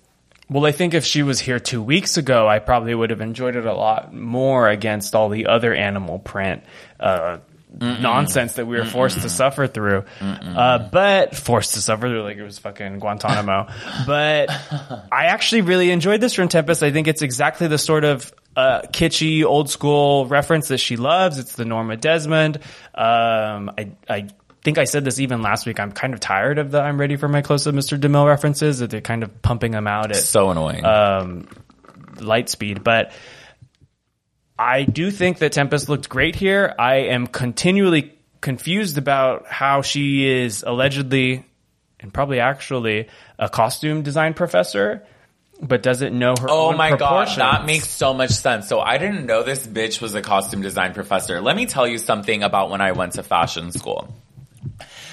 Well, I think if she was here two weeks ago, I probably would have enjoyed it a lot more against all the other animal print uh, nonsense that we were forced to suffer through. Uh, but forced to suffer through like it was fucking Guantanamo. but I actually really enjoyed this from Tempest. I think it's exactly the sort of uh, kitschy, old school reference that she loves. It's the Norma Desmond. Um, I, I think I said this even last week. I'm kind of tired of the I'm ready for my close up Mr. DeMille references that they're kind of pumping them out at So annoying. Um, light speed, but I do think that Tempest looked great here. I am continually confused about how she is allegedly and probably actually a costume design professor, but doesn't know her Oh own my god, that makes so much sense. So I didn't know this bitch was a costume design professor. Let me tell you something about when I went to fashion school.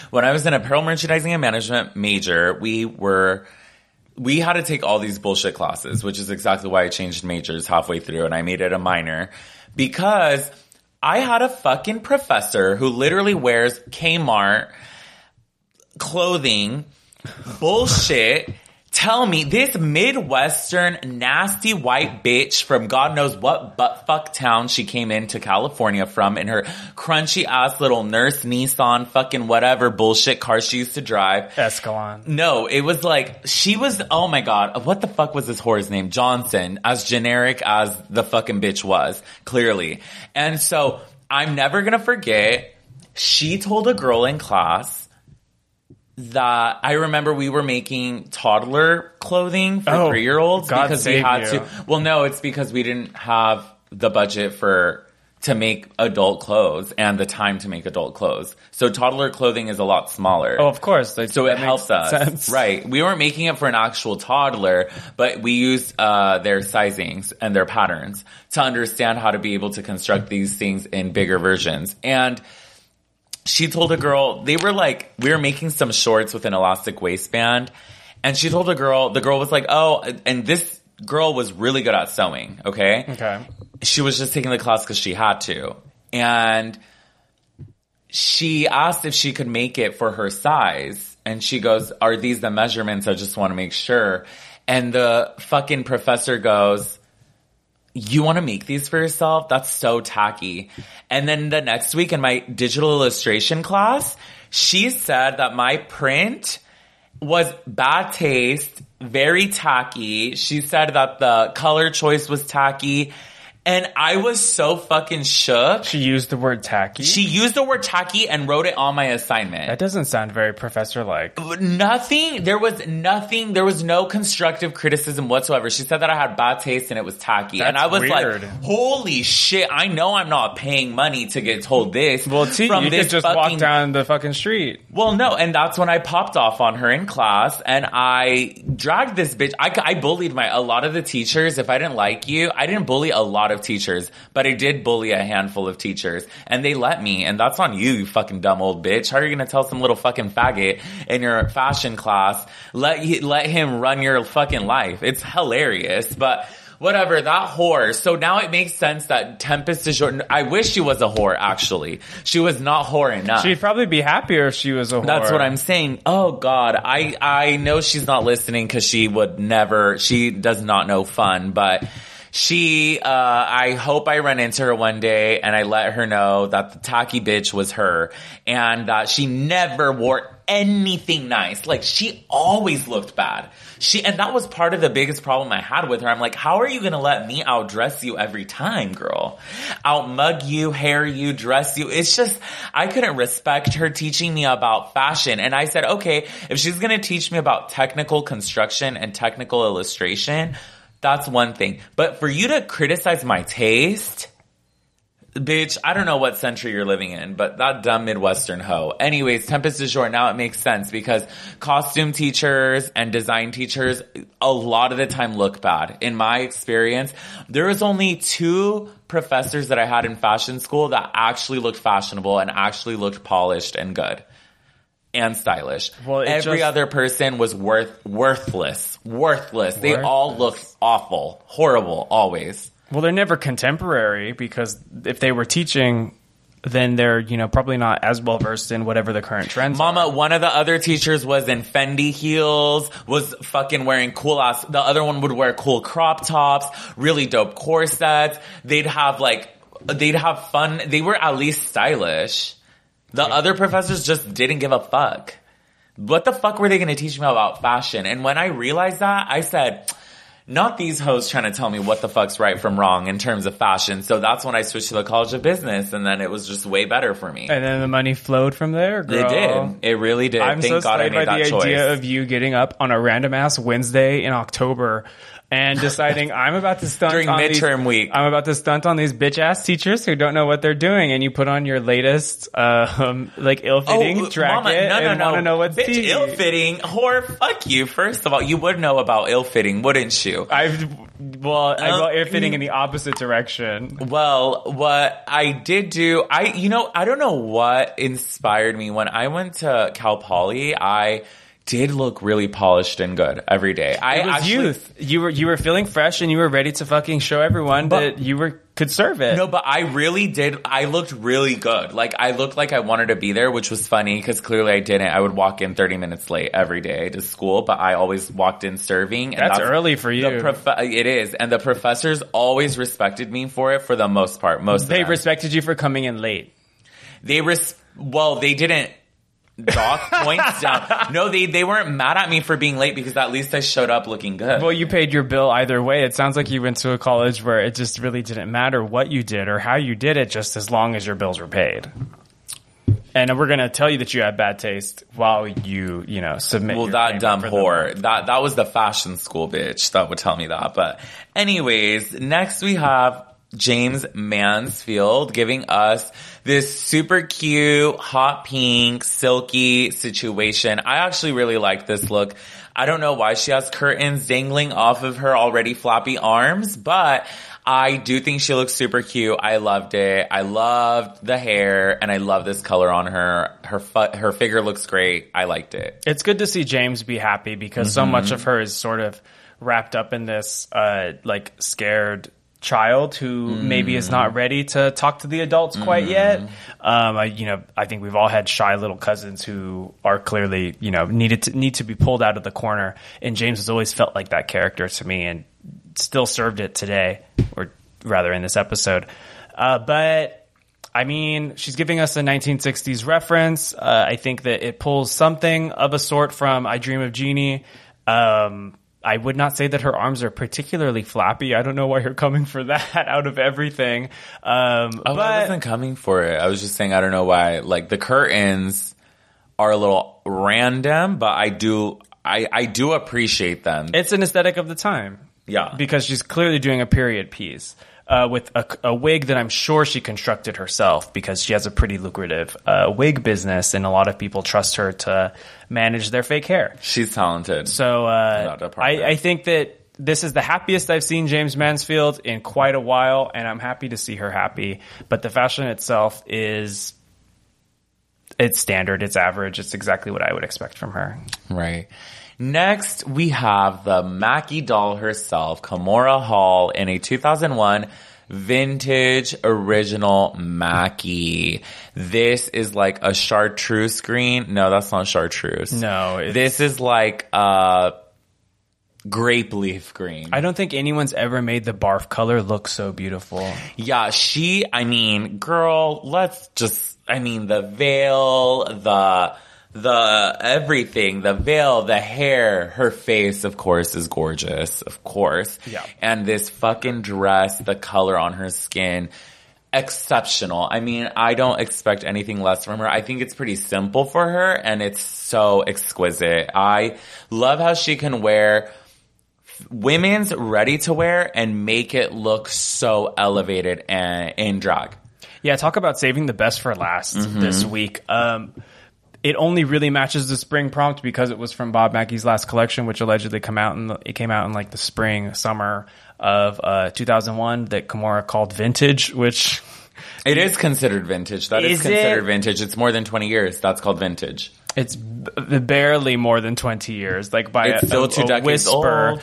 When I was in apparel merchandising and management major, we were we had to take all these bullshit classes, which is exactly why I changed majors halfway through and I made it a minor because I had a fucking professor who literally wears Kmart clothing bullshit tell me this midwestern nasty white bitch from god knows what buttfuck town she came into california from in her crunchy ass little nurse nissan fucking whatever bullshit car she used to drive Escalon. no, it was like she was. Oh my god, what the fuck was this whore's name? Johnson, as generic as the fucking bitch was, clearly. And so I'm never gonna forget. She told a girl in class that I remember we were making toddler clothing for Oh, three year olds because we had you. to. Well, no, it's because we didn't have the budget for to make adult clothes and the time to make adult clothes. So toddler clothing is a lot smaller. Oh, of course. That- So it helps us. sense. Right. We weren't making it for an actual toddler, but we used uh, their sizings and their patterns to understand how to be able to construct these things in bigger versions. And she told a girl, they were like, we were making some shorts with an elastic waistband. and she told a girl, the girl was like, oh, and this girl was really good at sewing, okay? Okay. She was just taking the class because she had to. And she asked if she could make it for her size. And she goes, are these the measurements? I just want to make sure. And the fucking professor goes, you want to make these for yourself? That's so tacky. And then the next week in my digital illustration class, she said that my print was bad taste, very tacky. She said that the color choice was tacky. And I was so fucking shook. She used the word tacky. She used the word tacky and wrote it on my assignment. that doesn't sound very professor like. nothing there was nothing there was no constructive criticism whatsoever she said that i had bad taste and it was tacky and i was weird. like holy shit i know i'm not paying money to get told this Well, see, from you this could just fucking walk down the fucking street. well, no, and that's when I popped off on her in class, and I dragged this bitch. I, I bullied my a lot of the teachers. If I didn't like you, I didn't bully a lot of teachers, but I did bully a handful of teachers, and they let me. And that's on you, you fucking dumb old bitch. How are you gonna tell some little fucking faggot in your fashion class let you, let him run your fucking life? It's hilarious, but. Whatever, that whore. So now it makes sense that Tempest is short. I wish she was a whore, actually. She was not whore enough. She'd probably be happier if she was a whore. That's what I'm saying. Oh God, I I know she's not listening because she would never. She does not know fun, but she. Uh, I hope I run into her one day and I let her know that the tacky bitch was her and that she never wore anything nice. Like she always looked bad. She and that was part of the biggest problem I had with her. I'm like, how are you gonna let me outdress you every time, girl? Outmug you, hair you, dress you. It's just I couldn't respect her teaching me about fashion. And I said, okay, if she's gonna teach me about technical construction and technical illustration, that's one thing. But for you to criticize my taste, Bitch, I don't know what century you're living in, but that dumb Midwestern hoe. Anyways, Tempest is short. Now it makes sense because costume teachers and design teachers a lot of the time look bad. In my experience, there was only two professors that I had in fashion school that actually looked fashionable and actually looked polished and good. And stylish. Well, Every just- other person was worth worthless, worthless. They all looked awful, horrible, always. Well, they're never contemporary because if they were teaching, then they're you know probably not as well versed in whatever the current trends. are. Mama, one of the other teachers was in Fendi heels, was fucking wearing cool ass. The other one would wear cool crop tops, really dope corsets. They'd have like, they'd have fun. They were at least stylish. The other professors just didn't give a fuck. What the fuck were they going to teach me about fashion? And when I realized that, I said, not these hoes trying to tell me what the fuck's right from wrong in terms of fashion. So that's when I switched to the College of Business and then it was just way better for me. and then the money flowed from there. It did. It really did. I'm Thank so God I made by that the choice. idea of you getting up on a random ass Wednesday in October and deciding I'm about to stunt During on these- midterm week. I'm about to stunt on these bitch ass teachers who don't know what they're doing, and you put on your latest um, like ill fitting jacket Oh, Mama, no, no, and no. want to know what's Bitch, ill fitting. Whore, fuck you. First of all, you would know about ill fitting, wouldn't you? I've well, I Uh, go ill fitting in the opposite direction. Well, what I did do, I, you know, I don't know what inspired me when I went to Cal Poly. I did look really polished and good every day. I It was actually, youth. You were you were feeling fresh and you were ready to fucking show everyone But- that you were could serve it. No, but I really did. I looked really good. Like I looked like I wanted to be there, which was funny because clearly I didn't. I would walk in 30 minutes late every day to school, but I always walked in serving. And That's early for you. The prof- it is, and the professors always respected me for it for the most part. Most they respected you for coming in late. they res- well, they didn't dock points down. No, they they weren't mad at me for being late because at least I showed up looking good. Well, you paid your bill either way. It sounds like you went to a college where it just really didn't matter what you did or how you did it, just as long as your bills were paid. And we're gonna tell you that you had bad taste while you, you know, submit. Well, that dumb whore. That that was the fashion school bitch that would tell me that. But anyways, next we have James Mansfield giving us this super cute, hot pink, silky situation. I actually really like this look. I don't know why she has curtains dangling off of her already floppy arms, but I do think she looks super cute. I loved it. I loved the hair and I love this color on her. Her fu- her figure looks great. I liked it. It's good to see James be happy because so much Mm-hmm. of her is sort of wrapped up in this, uh, like scared child who maybe is Mm. not ready to talk to the adults quite yet. Mm-hmm. Um, I, you know, I think we've all had shy little cousins who are clearly, you know, needed to need to be pulled out of the corner. And James has always felt like that character to me and still served it today, or rather in this episode. Uh, but I mean, she's giving us a 1960s reference. Uh, I think that it pulls something of a sort from I Dream of Jeannie. Um, I would not say that her arms are particularly flappy. I don't know why you're coming for that out of everything. Um, Oh, I but wasn't coming for it. I was just saying I don't know why. Like the curtains are a little random, but I do I I do appreciate them. it's an aesthetic of the time. Yeah. Because she's clearly doing a period piece. Uh, with a, a wig that I'm sure she constructed herself because she has a pretty lucrative uh, wig business and a lot of people trust her to manage their fake hair. She's talented. So uh. I, I think that this is the happiest I've seen James Mansfield in quite a while, and I'm happy to see her happy. But the fashion itself is it's standard, it's average, it's exactly what I would expect from her. Right. Next, we have the Mackie doll herself, Kamora Hall, in a 2001 vintage original Mackie. This is like a chartreuse green. No, that's not chartreuse. No, it's- this is like a grape leaf green. I don't think anyone's ever made the barf color look so beautiful. Yeah, she, I mean, girl, let's just, I mean, the veil, the, the everything, the veil, the hair, her face, of course, is gorgeous, of course. Yeah. And this fucking dress, the color on her skin, exceptional. I mean, I don't expect anything less from her. I think it's pretty simple for her and it's so exquisite. I love how she can wear women's ready to wear and make it look so elevated and in drag. Yeah, talk about saving the best for last Mm-hmm. this week. Um, it only really matches the spring prompt because it was from Bob Mackie's last collection, which allegedly come out in the, it came out in like the spring summer of uh, 2001 that Kimura called vintage, which It is considered vintage. That is, Is considered it? vintage. It's more than 20 years. That's called vintage. it's b- barely more than 20 years, like by It's a, still a- two a decades whisper. old.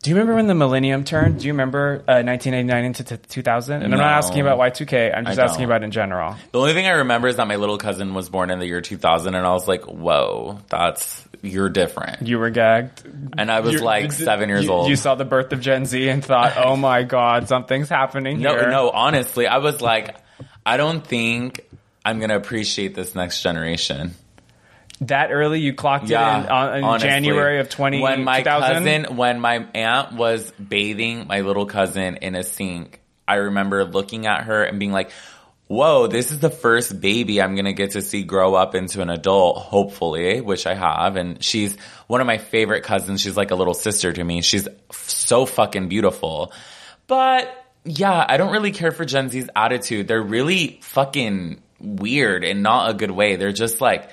Do you remember when the millennium turned? Do you remember uh, 1989 into t- 2000? And I'm not No. asking about Y2K. I'm just I asking don't. about in general. The only thing I remember is that my little cousin was born in the year 2000 and I was like, whoa, that's, you're different. You were gagged. And I was You- like seven years you- old. You saw the birth of Gen Z and thought, "Oh my God, something's happening no, here." no, honestly, I was like, I don't think I'm going to appreciate this next generation. That early? You clocked Yeah, it in, on, uh, in honestly. January of 20, when my 2000? cousin when my aunt was bathing my little cousin in a sink i remember looking at her and being like whoa this is the first baby i'm gonna get to see grow up into an adult hopefully which i have. And she's one of my favorite cousins. She's like a little sister to me. She's f- so fucking beautiful. But yeah i don't really care for gen z's attitude. They're really fucking weird in not a good way. They're just like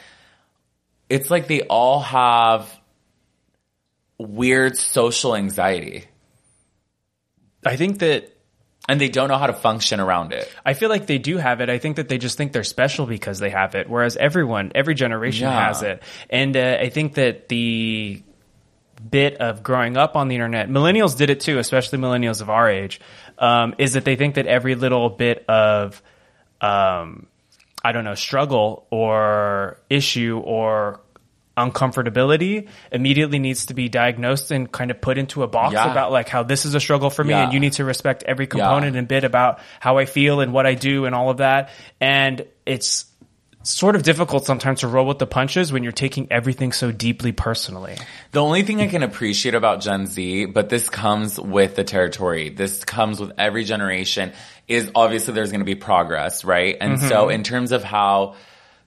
it's like they all have weird social anxiety I think that and they don't know how to function around it. I feel like they do have it. I think that they just think they're special because they have it, whereas everyone, every generation Yeah. has it. And uh, I think that the bit of growing up on the internet, millennials did it too, especially millennials of our age, um, is that they think that every little bit of, um, I don't know, struggle or issue or uncomfortability immediately needs to be diagnosed and kind of put into a box Yeah. about like how this is a struggle for me Yeah. and you need to respect every component and bit about how I feel and what I do and all of that. And it's sort of difficult sometimes to roll with the punches when you're taking everything so deeply personally. The only thing I can appreciate about Gen Z, but this comes with the territory, this comes with every generation, is obviously there's going to be progress, right? And mm-hmm. so in terms of how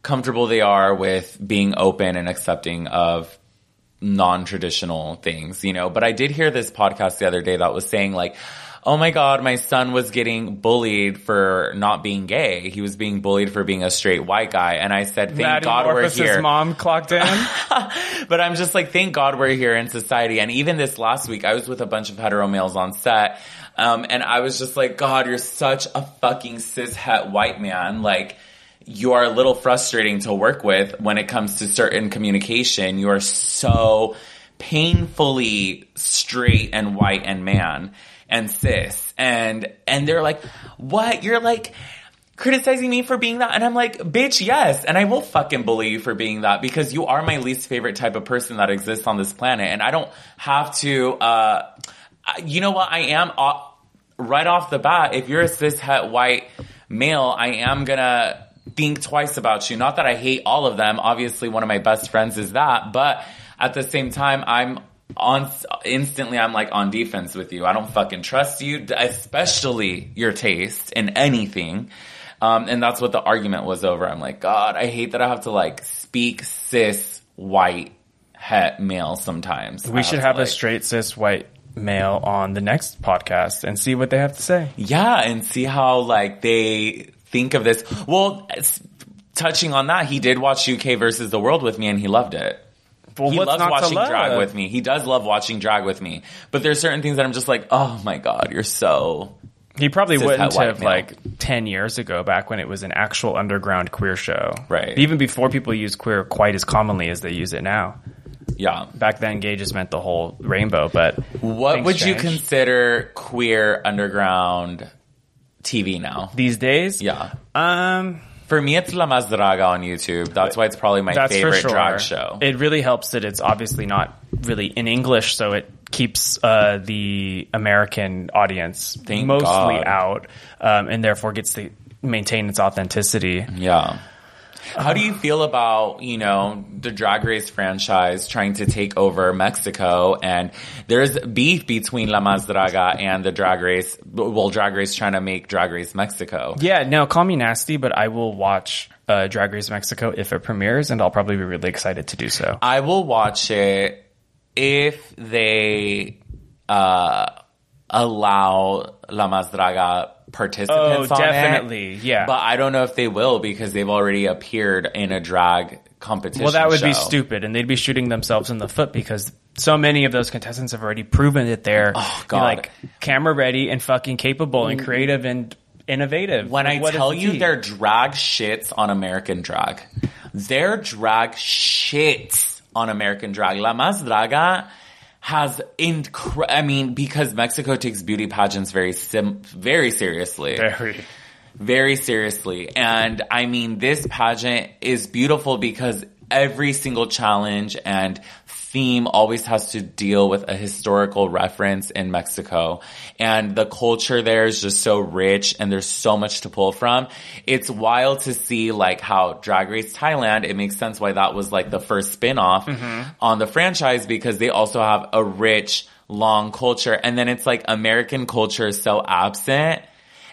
comfortable they are with being open and accepting of non-traditional things, you know, but I did hear this podcast the other day that was saying like, oh my God, my son was getting bullied for not being gay. He was being bullied for being a straight white guy. And I said, thank Maddie God we're here. mom clocked in. but I'm just like, thank God we're here in society. And even this last week, I was with a bunch of hetero males on set. Um, and I was just like, God, you're such a fucking cis het white man. Like, you are a little frustrating to work with when it comes to certain communication. You are so painfully straight and white and man and cis. And, and they're like, what? You're like, criticizing me for being that. And I'm like, bitch, yes. And I will fucking bully you for being that because you are my least favorite type of person that exists on this planet. And I don't have to, uh, you know what? I am right off the bat. If you're a cis het white male, I am gonna think twice about you. Not that I hate all of them. Obviously, one of my best friends is that, but at the same time, I'm on instantly I'm like on defense with you. I don't fucking trust you, especially your taste in anything. Um, and that's what the argument was over. I'm like, God, I hate that I have to like speak cis white het male sometimes. we should have a straight cis white male on the next podcast and see what they have to say. Yeah, and see how like they think of this. Well, touching on that, he did watch UK versus the World with me, and he loved it. Well, he loves watching drag with me. He does love watching drag with me. But there's certain things that I'm just like, oh my god, you're so. He probably wouldn't have male. like 10 years ago back when it was an actual underground queer show. Right. Even before people used queer quite as commonly as they use it now. Yeah. Back then gay just meant the whole rainbow, but What would you consider queer underground TV now? these days? Yeah. Um For me, it's La Más Draga on YouTube. That's why it's probably my that's favorite for sure. drag show. It really helps that it's obviously not really in English, so it keeps uh, the American audience Thank mostly God. out, um, and therefore gets to maintain its authenticity. Yeah. How do you feel about, you know, the Drag Race franchise trying to take over Mexico and there's beef between La Más Draga and the Drag Race, well, Drag Race trying to make Drag Race Mexico. Yeah, no, call me nasty, but I will watch uh, Drag Race Mexico if it premieres, and I'll probably be really excited to do so. I will watch it if they, uh, allow La Más Draga participants Oh, on it. definitely, yeah. But I don't know if they will because they've already appeared in a drag competition Well, that would be stupid, and they'd be shooting themselves in the foot because so many of those contestants have already proven that they're Oh, you God. know, like camera ready and fucking capable and mm. creative and innovative. When I What is tell you tea? their drag shits on American drag, their drag shits on American drag. La Más Draga has incre- I mean, because Mexico takes beauty pageants very sim- very seriously. very. very seriously. And I mean, this pageant is beautiful because every single challenge and theme always has to deal with a historical reference in Mexico. And the culture there is just so rich and there's so much to pull from. It's wild to see like how Drag Race Thailand, it makes sense why that was like the first spin-off mm-hmm. on the franchise because they also have a rich, long culture. And then it's like American culture is so absent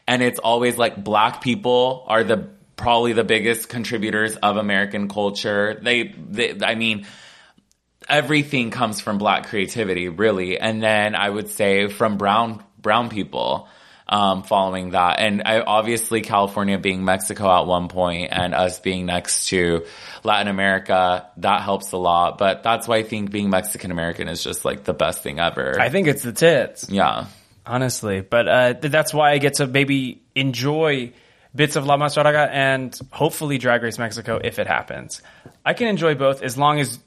and it's always like black people are the probably the biggest contributors of American culture. They, they I mean, everything comes from black creativity, really, and then I would say from brown brown people. Um, following that, and I, obviously California being Mexico at one point, and us being next to Latin America, that helps a lot. But that's why I think being Mexican American is just like the best thing ever. I think it's the tits. yeah, honestly. But uh, th- that's why I get to maybe enjoy bits of La Más Draga and hopefully Drag Race Mexico if it happens. I can enjoy both as long as,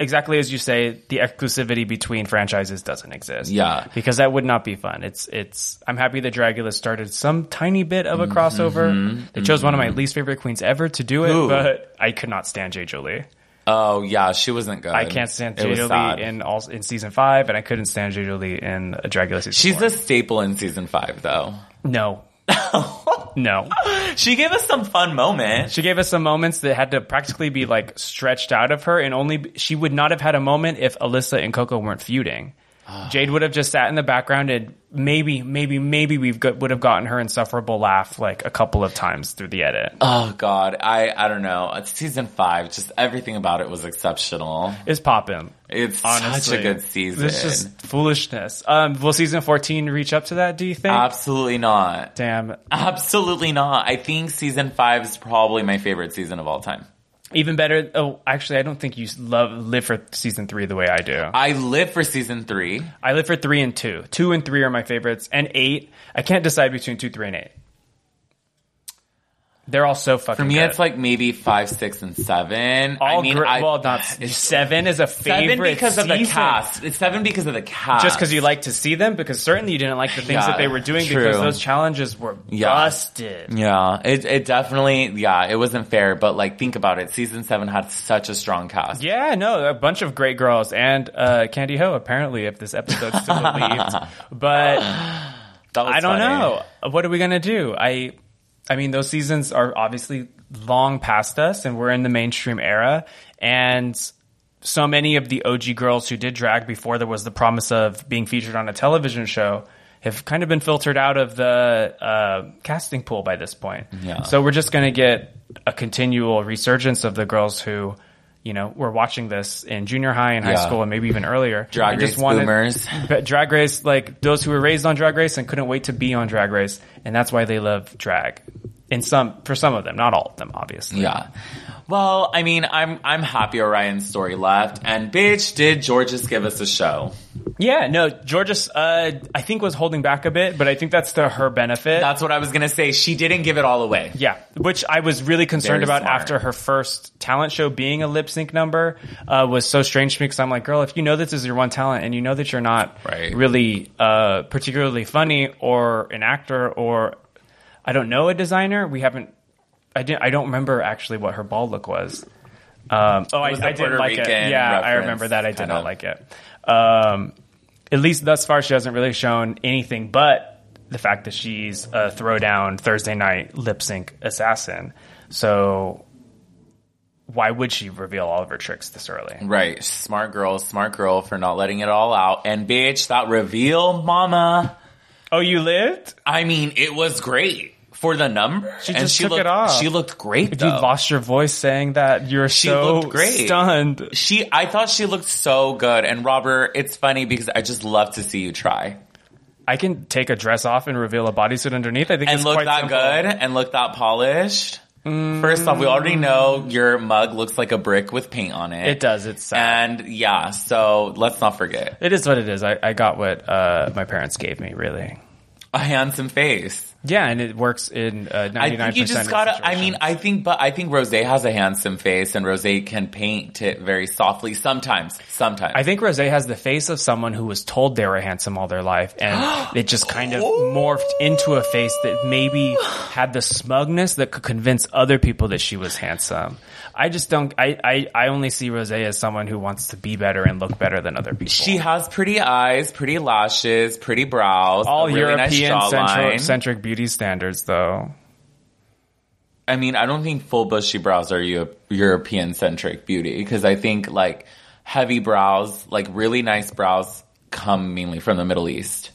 exactly as you say, the exclusivity between franchises doesn't exist. Yeah. because that would not be fun. It's it's. I'm happy that Dragula started some tiny bit of a Mm-hmm. crossover. They chose one of my least favorite queens ever to do it, Who? but I could not stand Jade Jolie. Oh yeah, she wasn't good. I can't stand was Jolie in all in season five, and I couldn't stand Jade Jolie in a Dragula season. She's four. a staple in season five, though. no, no. She gave us some fun moments. She gave us some moments that had to practically be like stretched out of her, and only she would not have had a moment if Alyssa and Coco weren't feuding. Jade would have just sat in the background and maybe, maybe, maybe we would have gotten her insufferable laugh like a couple of times through the edit. Oh God, I I don't know. It's season five. Just everything about it was exceptional. It's popping. It's Honestly, such a good season. It's just foolishness. Um, will season fourteen reach up to that? Do you think? Absolutely not. Damn. Absolutely not. I think season five is probably my favorite season of all time. Even better. Oh, actually, I don't think you love live for season three the way I do. I live for season three. I live for three and two. Two and three are my favorites, and eight. I can't decide between two, three, and eight. They're all so fucking. For me, good. it's like maybe five, six, and seven. all I mean, gr- I, well, not seven is a favorite seven because of the cast. It's seven because of the cast. Just because you like to see them, because certainly you didn't like the things Yeah, that they were doing true. because those challenges were Yeah. busted. Yeah, it it definitely yeah, it wasn't fair, but like think about it. Season seven had such a strong cast. Yeah, no, a bunch of great girls and uh, Kandy Ho apparently, if this episode's still believed. But That was I don't funny. know. What are we gonna do? I, I mean, those seasons are obviously long past us, and we're in the mainstream era, and so many of the OG girls who did drag before there was the promise of being featured on a television show have kind of been filtered out of the uh, casting pool by this point. Yeah. So we're just gonna get a continual resurgence of the girls who. You know, were watching this in junior high and high Yeah. school and maybe even earlier. Drag and Race boomers. but Drag Race, like those who were raised on Drag Race and couldn't wait to be on Drag Race, and that's why they love drag. In some, for some of them, not all of them, obviously. Yeah. Well, I mean, I'm I'm happy Orion Story left, and bitch, did Jorgeous give us a show? yeah. No, Jorgeous, uh, I think was holding back a bit, but I think that's to her benefit. That's what I was gonna say. She didn't give it all away. yeah, which I was really concerned Very about smart. after her first talent show being a lip sync number uh, was so strange to me because I'm like, girl, if you know this is your one talent and you know that you're not Right. really uh, particularly funny or an actor or I don't know a designer, we haven't. I didn't. I don't remember actually what her ball look was. Um, oh, I, was the I didn't like it. Yeah, I remember that. I did not like it. Um, at least thus far, she hasn't really shown anything but the fact that she's a throwdown Thursday night lip sync assassin. So why would she reveal all of her tricks this early? Right. Smart girl, smart girl for not letting it all out. And bitch, that reveal, mama. Oh, you lived? I mean, it was great for the number. She and just she took looked, it off. She looked great You lost your voice saying that you're She so great. stunned. She, I thought she looked so good. And Robert, it's funny because I just love to see you try I can take a dress off and reveal a bodysuit underneath. I think it's so good. and it's look quite that simple. good and look that polished. First off, we already know your mug looks like a brick with paint on it. It does. It's sad. And yeah, so let's not forget It is what it is. I, I got what uh, my parents gave me, really. a handsome face. Yeah, and it works in uh, 99% I think you just gotta. I mean. I think, but I think Rose has a handsome face, and Rose can paint it very softly sometimes. Sometimes. I think Rose has the face of someone who was told they were handsome all their life, and it just kind of morphed into a face that maybe had the smugness that could convince other people that she was handsome. I just don't. I I, I only see Rose as someone who wants to be better and look better than other people. she has pretty eyes, pretty lashes, pretty brows, all a really European jawline. centric, centric beauty standards, though. I mean, I don't think full bushy brows are European centric beauty because I think like heavy brows, like really nice brows, come mainly from the Middle East.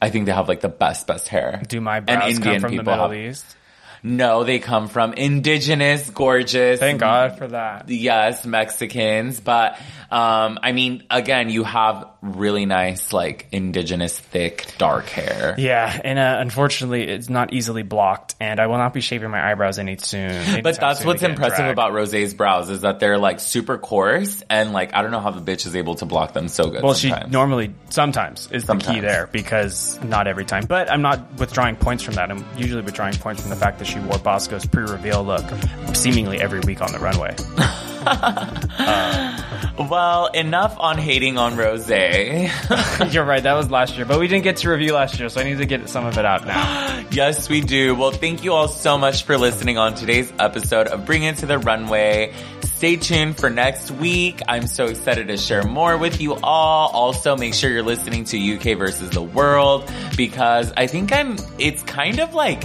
I think they have like the best, best hair. Do my And brows come Indian from the people Middle have- East? No, they come from indigenous, gorgeous. Thank God for that. Yes, Mexicans, but um, I mean, again, you have really nice, like indigenous, thick, dark hair. Yeah, and uh, unfortunately, it's not easily blocked, and I will not be shaving my eyebrows any soon. anytime But that's soon what's impressive drag. about Rose's brows is that they're like super coarse and like I don't know how the bitch is able to block them so good. Well, sometimes. she normally sometimes is the key there because not every time. But I'm not withdrawing points from that. I'm usually withdrawing points from the fact that she wore Bosco's pre-reveal look seemingly every week on the runway. Well, enough on hating on Rose. You're right, that was last year, but we didn't get to review last year, so I need to get some of it out now. yes, we do. Well, thank you all so much for listening on today's episode of Bring It to the Runway. Stay tuned for next week. I'm so excited to share more with you all. Also, make sure you're listening to UK versus the world because I think I'm, it's kind of like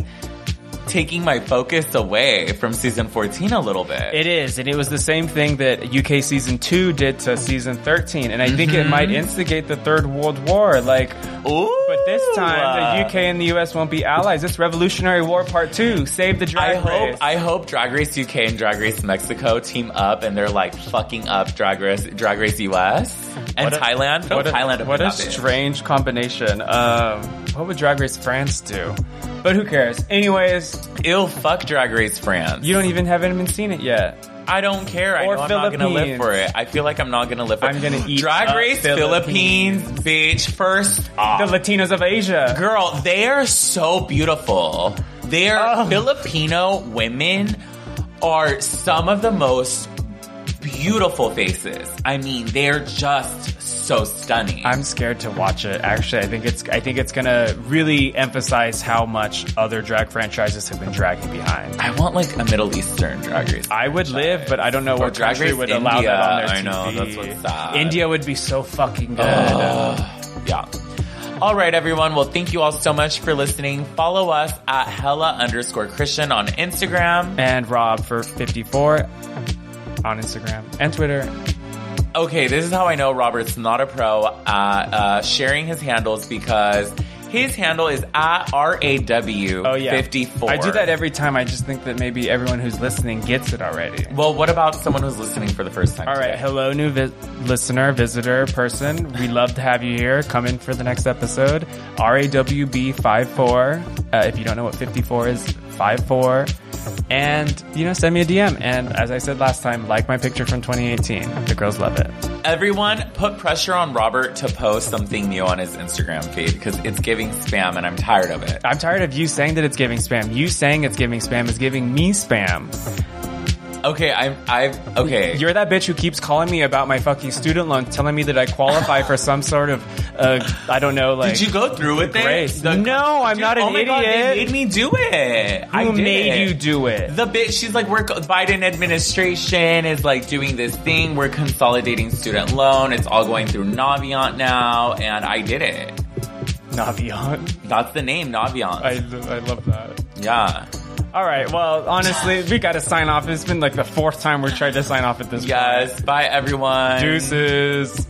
taking my focus away from season 14 a little bit. It is, and it was the same thing that UK season two did to season thirteen, and I think it might instigate the third world war. Like, Ooh. but this time the UK and the US won't be allies. It's Revolutionary War Part Two. Save the I drag hope race. I hope Drag Race UK and Drag Race Mexico team up and they're like fucking up Drag Race Drag Race US and What a- Thailand. What a, Thailand what a strange combination. Um, what would Drag Race France do? But who cares? Anyways, Ew, fuck Drag Race France. you don't even haven't even seen it yet. I don't care. I Or know I'm not gonna live Philippines. for it. I feel like I'm not gonna live for it. I'm it. gonna eat Drag up Race Philippines. Philippines, bitch. First off, The Latinos of Asia. Girl, they are so beautiful. Their Oh. Filipino women are some of the most beautiful faces. I mean, they're just so stunning. I'm scared to watch it. Actually, I think it's I think it's gonna really emphasize how much other drag franchises have been dragging behind. I want like a Middle Eastern drag race. I would live, but I don't know Or what Drag country Race would allow that on their TV. I know, that's what's sad. India would be so fucking good. Yeah. All right, everyone. Well, thank you all so much for listening. Follow us at hella underscore Christian on Instagram. and Rob for 54 on Instagram and Twitter. Okay, this is how I know Robert's not a pro at uh, sharing his handles because his handle is at RAW54. Oh yeah, I do that every time. I just think that maybe everyone who's listening gets it already. Well, what about someone who's listening for the first time? All right, today? hello, new vi- listener, visitor, person. We love to have you here. Come in for the next episode. RAWB54. Uh, if you don't know what 54 is, 54. And, you know, send me a DM. And as I said last time, like my picture from 2018. The girls love it. Everyone, put pressure on Robert to post something new on his Instagram feed because it's giving spam and I'm tired of it. I'm tired of you saying that it's giving spam. You saying it's giving spam is giving me spam. Okay, I'm, I've, okay. You're that bitch who keeps calling me about my fucking student loan, telling me that I qualify for some sort of, uh, I don't know, like. Did you go through with Grace. it? The- No, I'm Dude, not an oh my God, they made me do it. I Who did made it. you do it? The bitch, she's like, we're Biden administration is like doing this thing. We're consolidating student loan. It's all going through Navient now, and I did it. Navient. That's the name, Navient. I, I love that. yeah. All right. Well, honestly, we got to sign off. It's been like the fourth time we tried to sign off at this Yes. Bye, everyone. point. Deuces.